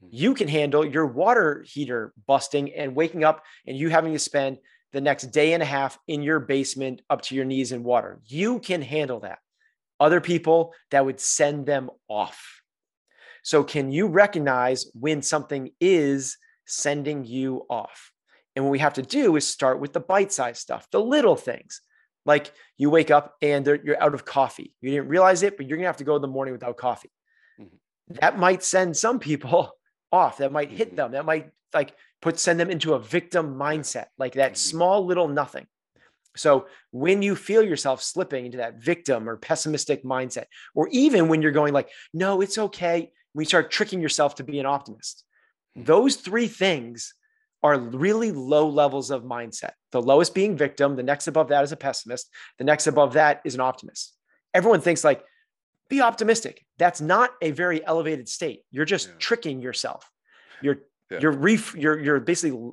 Hmm. You can handle your water heater busting and waking up and you having to spend the next day and a half in your basement up to your knees in water. You can handle that. Other people that would send them off. So, can you recognize when something is sending you off? And what we have to do is start with the bite sized stuff, the little things. Like you wake up and you're out of coffee. You didn't realize it, but you're going to have to go in the morning without coffee. Mm-hmm. That might send some people off. That might hit mm-hmm. them. That might like put send them into a victim mindset, like that mm-hmm. small little nothing. So when you feel yourself slipping into that victim or pessimistic mindset, or even when you're going like, no, it's okay, when you start tricking yourself to be an optimist, those three things are really low levels of mindset. The lowest being victim, the next above that is a pessimist, the next above that is an optimist. Everyone thinks like, be optimistic. That's not a very elevated state. You're just yeah. tricking yourself. You're yeah. you're ref, you're you're basically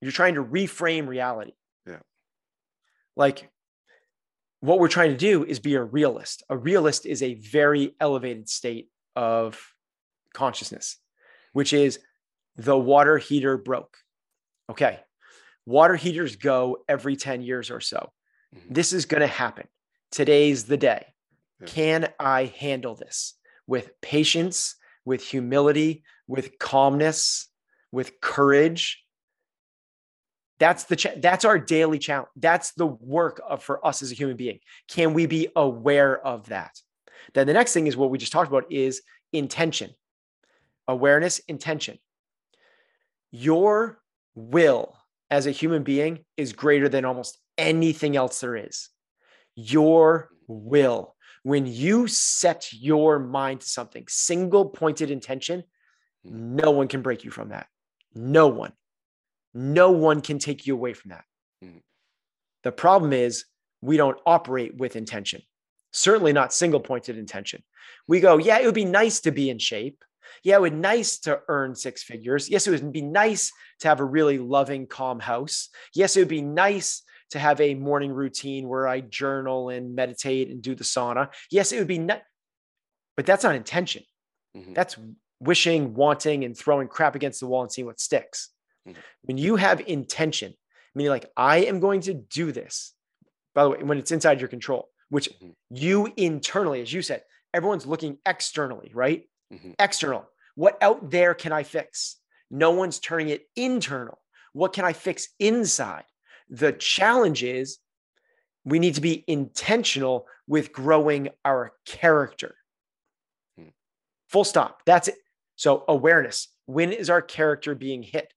you're trying to reframe reality. Yeah. Like what we're trying to do is be a realist. A realist is a very elevated state of consciousness, which is the water heater broke. Okay. Water heaters go every 10 years or so. Mm-hmm. This is going to happen. Today's the day. Yeah. Can I handle this with patience, with humility, with calmness, with courage? That's the cha- that's our daily challenge. That's the work of for us as a human being. Can we be aware of that? Then the next thing is what we just talked about is intention. Awareness, intention your will as a human being is greater than almost anything else there is. Your will. When you set your mind to something, single pointed intention, no one can break you from that. No one. No one can take you away from that. Mhm. The problem is we don't operate with intention, certainly not single pointed intention. We go, yeah, it would be nice to be in shape. Yeah, it would be nice to earn six figures. Yes, it would be nice to have a really loving, calm house. Yes, it would be nice to have a morning routine where I journal and meditate and do the sauna. Yes, it would be nice, but that's not intention. Mhm. That's wishing, wanting, and throwing crap against the wall and seeing what sticks. Mhm. When you have intention, meaning like, I am going to do this, by the way, when it's inside your control, which Mhm. you internally, as you said, everyone's looking externally, right? Mhm. External. What out there can I fix? No one's turning it internal. What can I fix inside? The challenge is we need to be intentional with growing our character. Hmm. Full stop. That's it. So, awareness. When is our character being hit?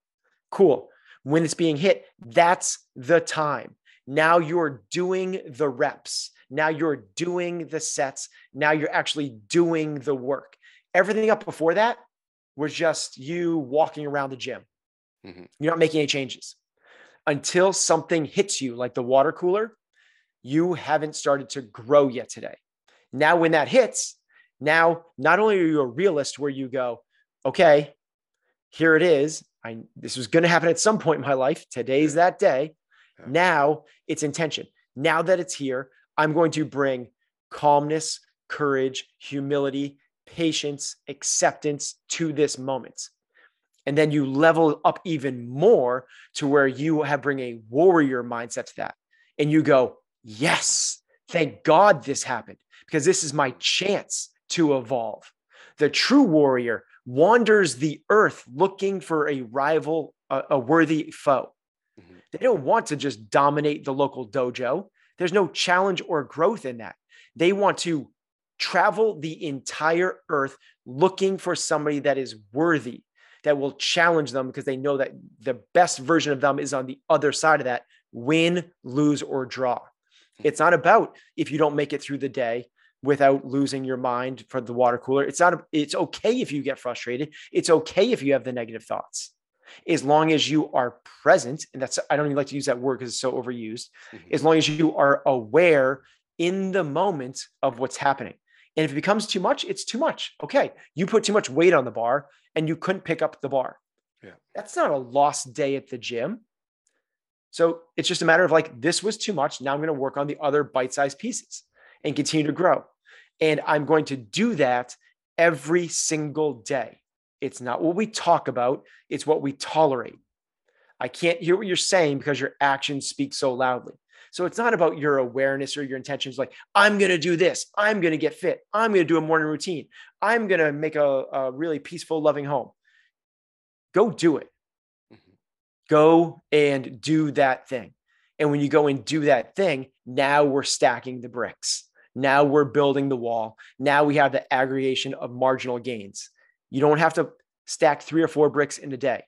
Cool. When it's being hit, that's the time. Now you're doing the reps. Now you're doing the sets. Now you're actually doing the work. Everything up before that was just you walking around the gym. Mhm. You're not making any changes until something hits you, like the water cooler. You haven't started to grow yet today. Now, when that hits, now not only are you a realist where you go, okay, here it is. I this was going to happen at some point in my life. Today's that day. Yeah. Now it's intention. Now that it's here, I'm going to bring calmness, courage, humility, patience, acceptance to this moment. And then you level up even more to where you have bring a warrior mindset to that. And you go, yes, thank God this happened because this is my chance to evolve. The true warrior wanders the earth looking for a rival, a, a worthy foe. Mhm. They don't want to just dominate the local dojo. There's no challenge or growth in that. They want to travel the entire earth looking for somebody that is worthy, that will challenge them because they know that the best version of them is on the other side of that win, lose, or draw. It's not about if you don't make it through the day without losing your mind for the water cooler. It's not, it's okay if you get frustrated. It's okay if you have the negative thoughts. As long as you are present, and that's, I don't even like to use that word because it's so overused. Mhm. As long as you are aware in the moment of what's happening. And if it becomes too much, it's too much. Okay. You put too much weight on the bar and you couldn't pick up the bar. Yeah. That's not a lost day at the gym. So it's just a matter of like, this was too much. Now I'm going to work on the other bite sized pieces and continue to grow. And I'm going to do that every single day. It's not what we talk about, it's what we tolerate. I can't hear what you're saying because your actions speak so loudly. So it's not about your awareness or your intentions like, I'm going to do this. I'm going to get fit. I'm going to do a morning routine. I'm going to make a, a really peaceful, loving home. Go do it. Mhm. Go and do that thing. And when you go and do that thing, now we're stacking the bricks. Now we're building the wall. Now we have the aggregation of marginal gains. You don't have to stack three or four bricks in a day.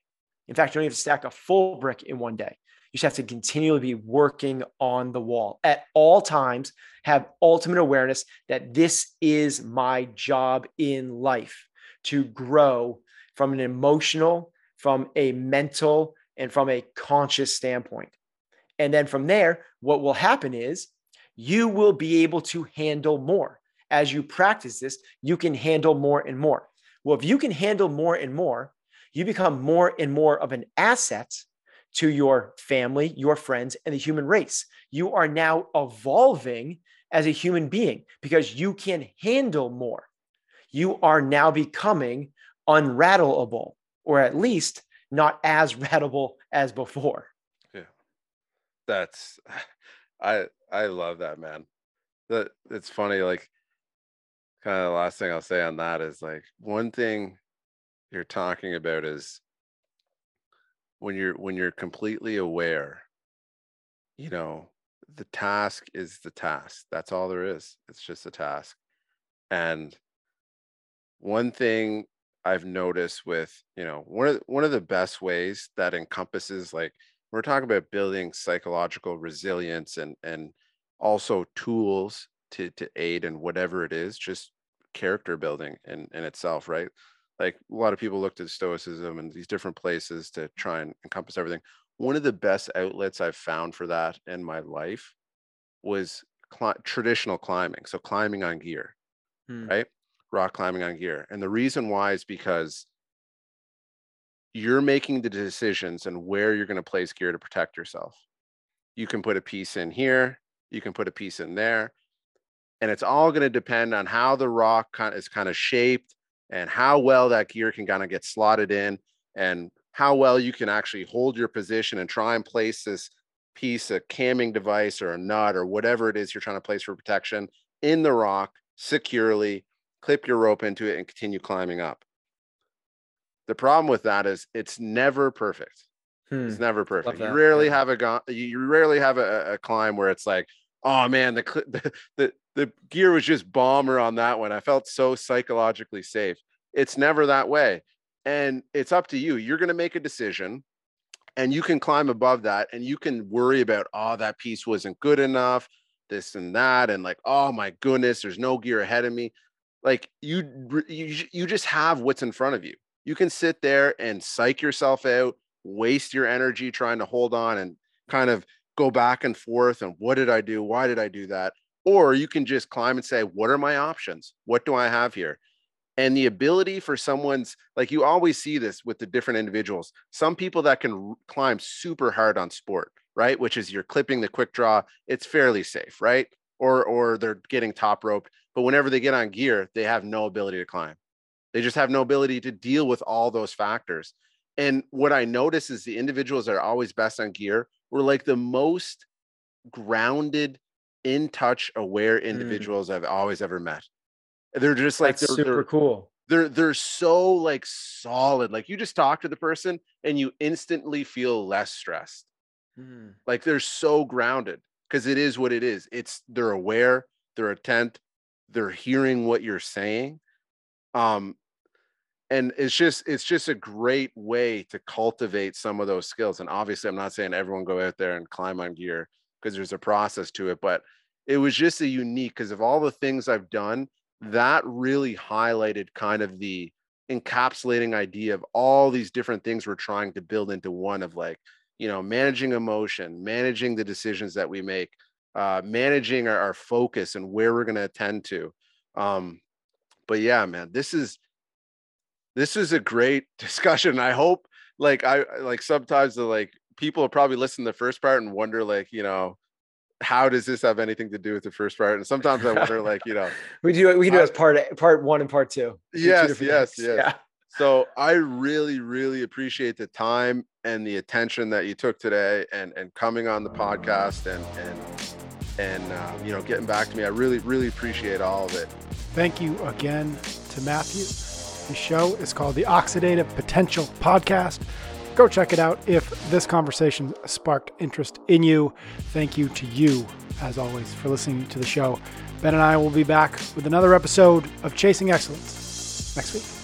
In fact, you don't have to stack a full brick in one day. You just have to continually be working on the wall at all times, have ultimate awareness that this is my job in life to grow from an emotional, from a mental, and from a conscious standpoint. And then from there, what will happen is you will be able to handle more. As you practice this, you can handle more and more. Well, if you can handle more and more, you become more and more of an asset to your family, your friends, and the human race. You are now evolving as a human being because you can handle more. You are now becoming unrattleable, or at least not as rattleable as before. Yeah. That's I I love that man. That it's funny, like kind of the last thing I'll say on that is like one thing you're talking about is when you're when you're completely aware, you know, the task is the task. That's all there is. It's just a task. And one thing I've noticed with, you know, one of one of the best ways that encompasses like we're talking about building psychological resilience and and also tools to to aid in whatever it is, just character building in in itself, right? Like a lot of people looked at stoicism and these different places to try and encompass everything. One of the best outlets I've found for that in my life was cl- traditional climbing. So climbing on gear, Hmm. right? Rock climbing on gear. And the reason why is because you're making the decisions and where you're going to place gear to protect yourself. You can put a piece in here, you can put a piece in there, and it's all going to depend on how the rock kind is kind of shaped and how well that gear can kind of get slotted in and how well you can actually hold your position and try and place this piece a camming device or a nut or whatever it is you're trying to place for protection in the rock securely clip your rope into it and continue climbing up the problem with that is it's never perfect Hmm. it's never perfect. You rarely yeah. have a you you rarely have a, a climb where it's like, oh man, the, the the the gear was just bomber on that one. I felt so psychologically safe. It's never that way, and it's up to you. You're going to make a decision, and you can climb above that, and you can worry about, oh, that piece wasn't good enough, this and that, and like, oh my goodness, there's no gear ahead of me. Like you, you, you just have what's in front of you. You can sit there and psych yourself out waste your energy trying to hold on and kind of go back and forth and what did I do? Why did I do that? Or you can just climb and say, what are my options? What do I have here? And the ability for someone's like you always see this with the different individuals. Some people that can climb super hard on sport, right? Which is you're clipping the quick draw, it's fairly safe, right? Or or they're getting top roped, but whenever they get on gear, they have no ability to climb. They just have no ability to deal with all those factors. And what I notice is the individuals that are always best on gear were like the most grounded, in touch, aware individuals I've always ever met. They're just like they're, super they're, cool. they're they're so like solid. Like you just talk to the person and you instantly feel less stressed. Hmm. Like they're so grounded because it is what it is. It's they're aware, they're attent, they're hearing what you're saying. Um, and it's just it's just a great way to cultivate some of those skills. And obviously, I'm not saying everyone go out there and climb on gear because there's a process to it, but it was just a unique because of all the things I've done, that really highlighted kind of the encapsulating idea of all these different things we're trying to build into one of like you know managing emotion managing the decisions that we make uh managing our, our focus and where we're going to attend to. Um but yeah man this is this is a great discussion. I hope like i like sometimes the like people will probably listen to the first part and wonder like you know how does this have anything to do with the first part and sometimes i wonder like you know We do we can do I- it as part part one and part two. Do two Yes, yes, things. yes. Yeah. so i really really appreciate the time and the attention that you took today and and coming on the podcast and and and uh, you know getting back to me i really really appreciate all of it Thank you again to Matthew. The show is called the Oxidative Potential Podcast. Go check it out if this conversation sparked interest in you. Thank you to you, as always, for listening to the show. Ben and I will be back with another episode of Chasing Excellence next week.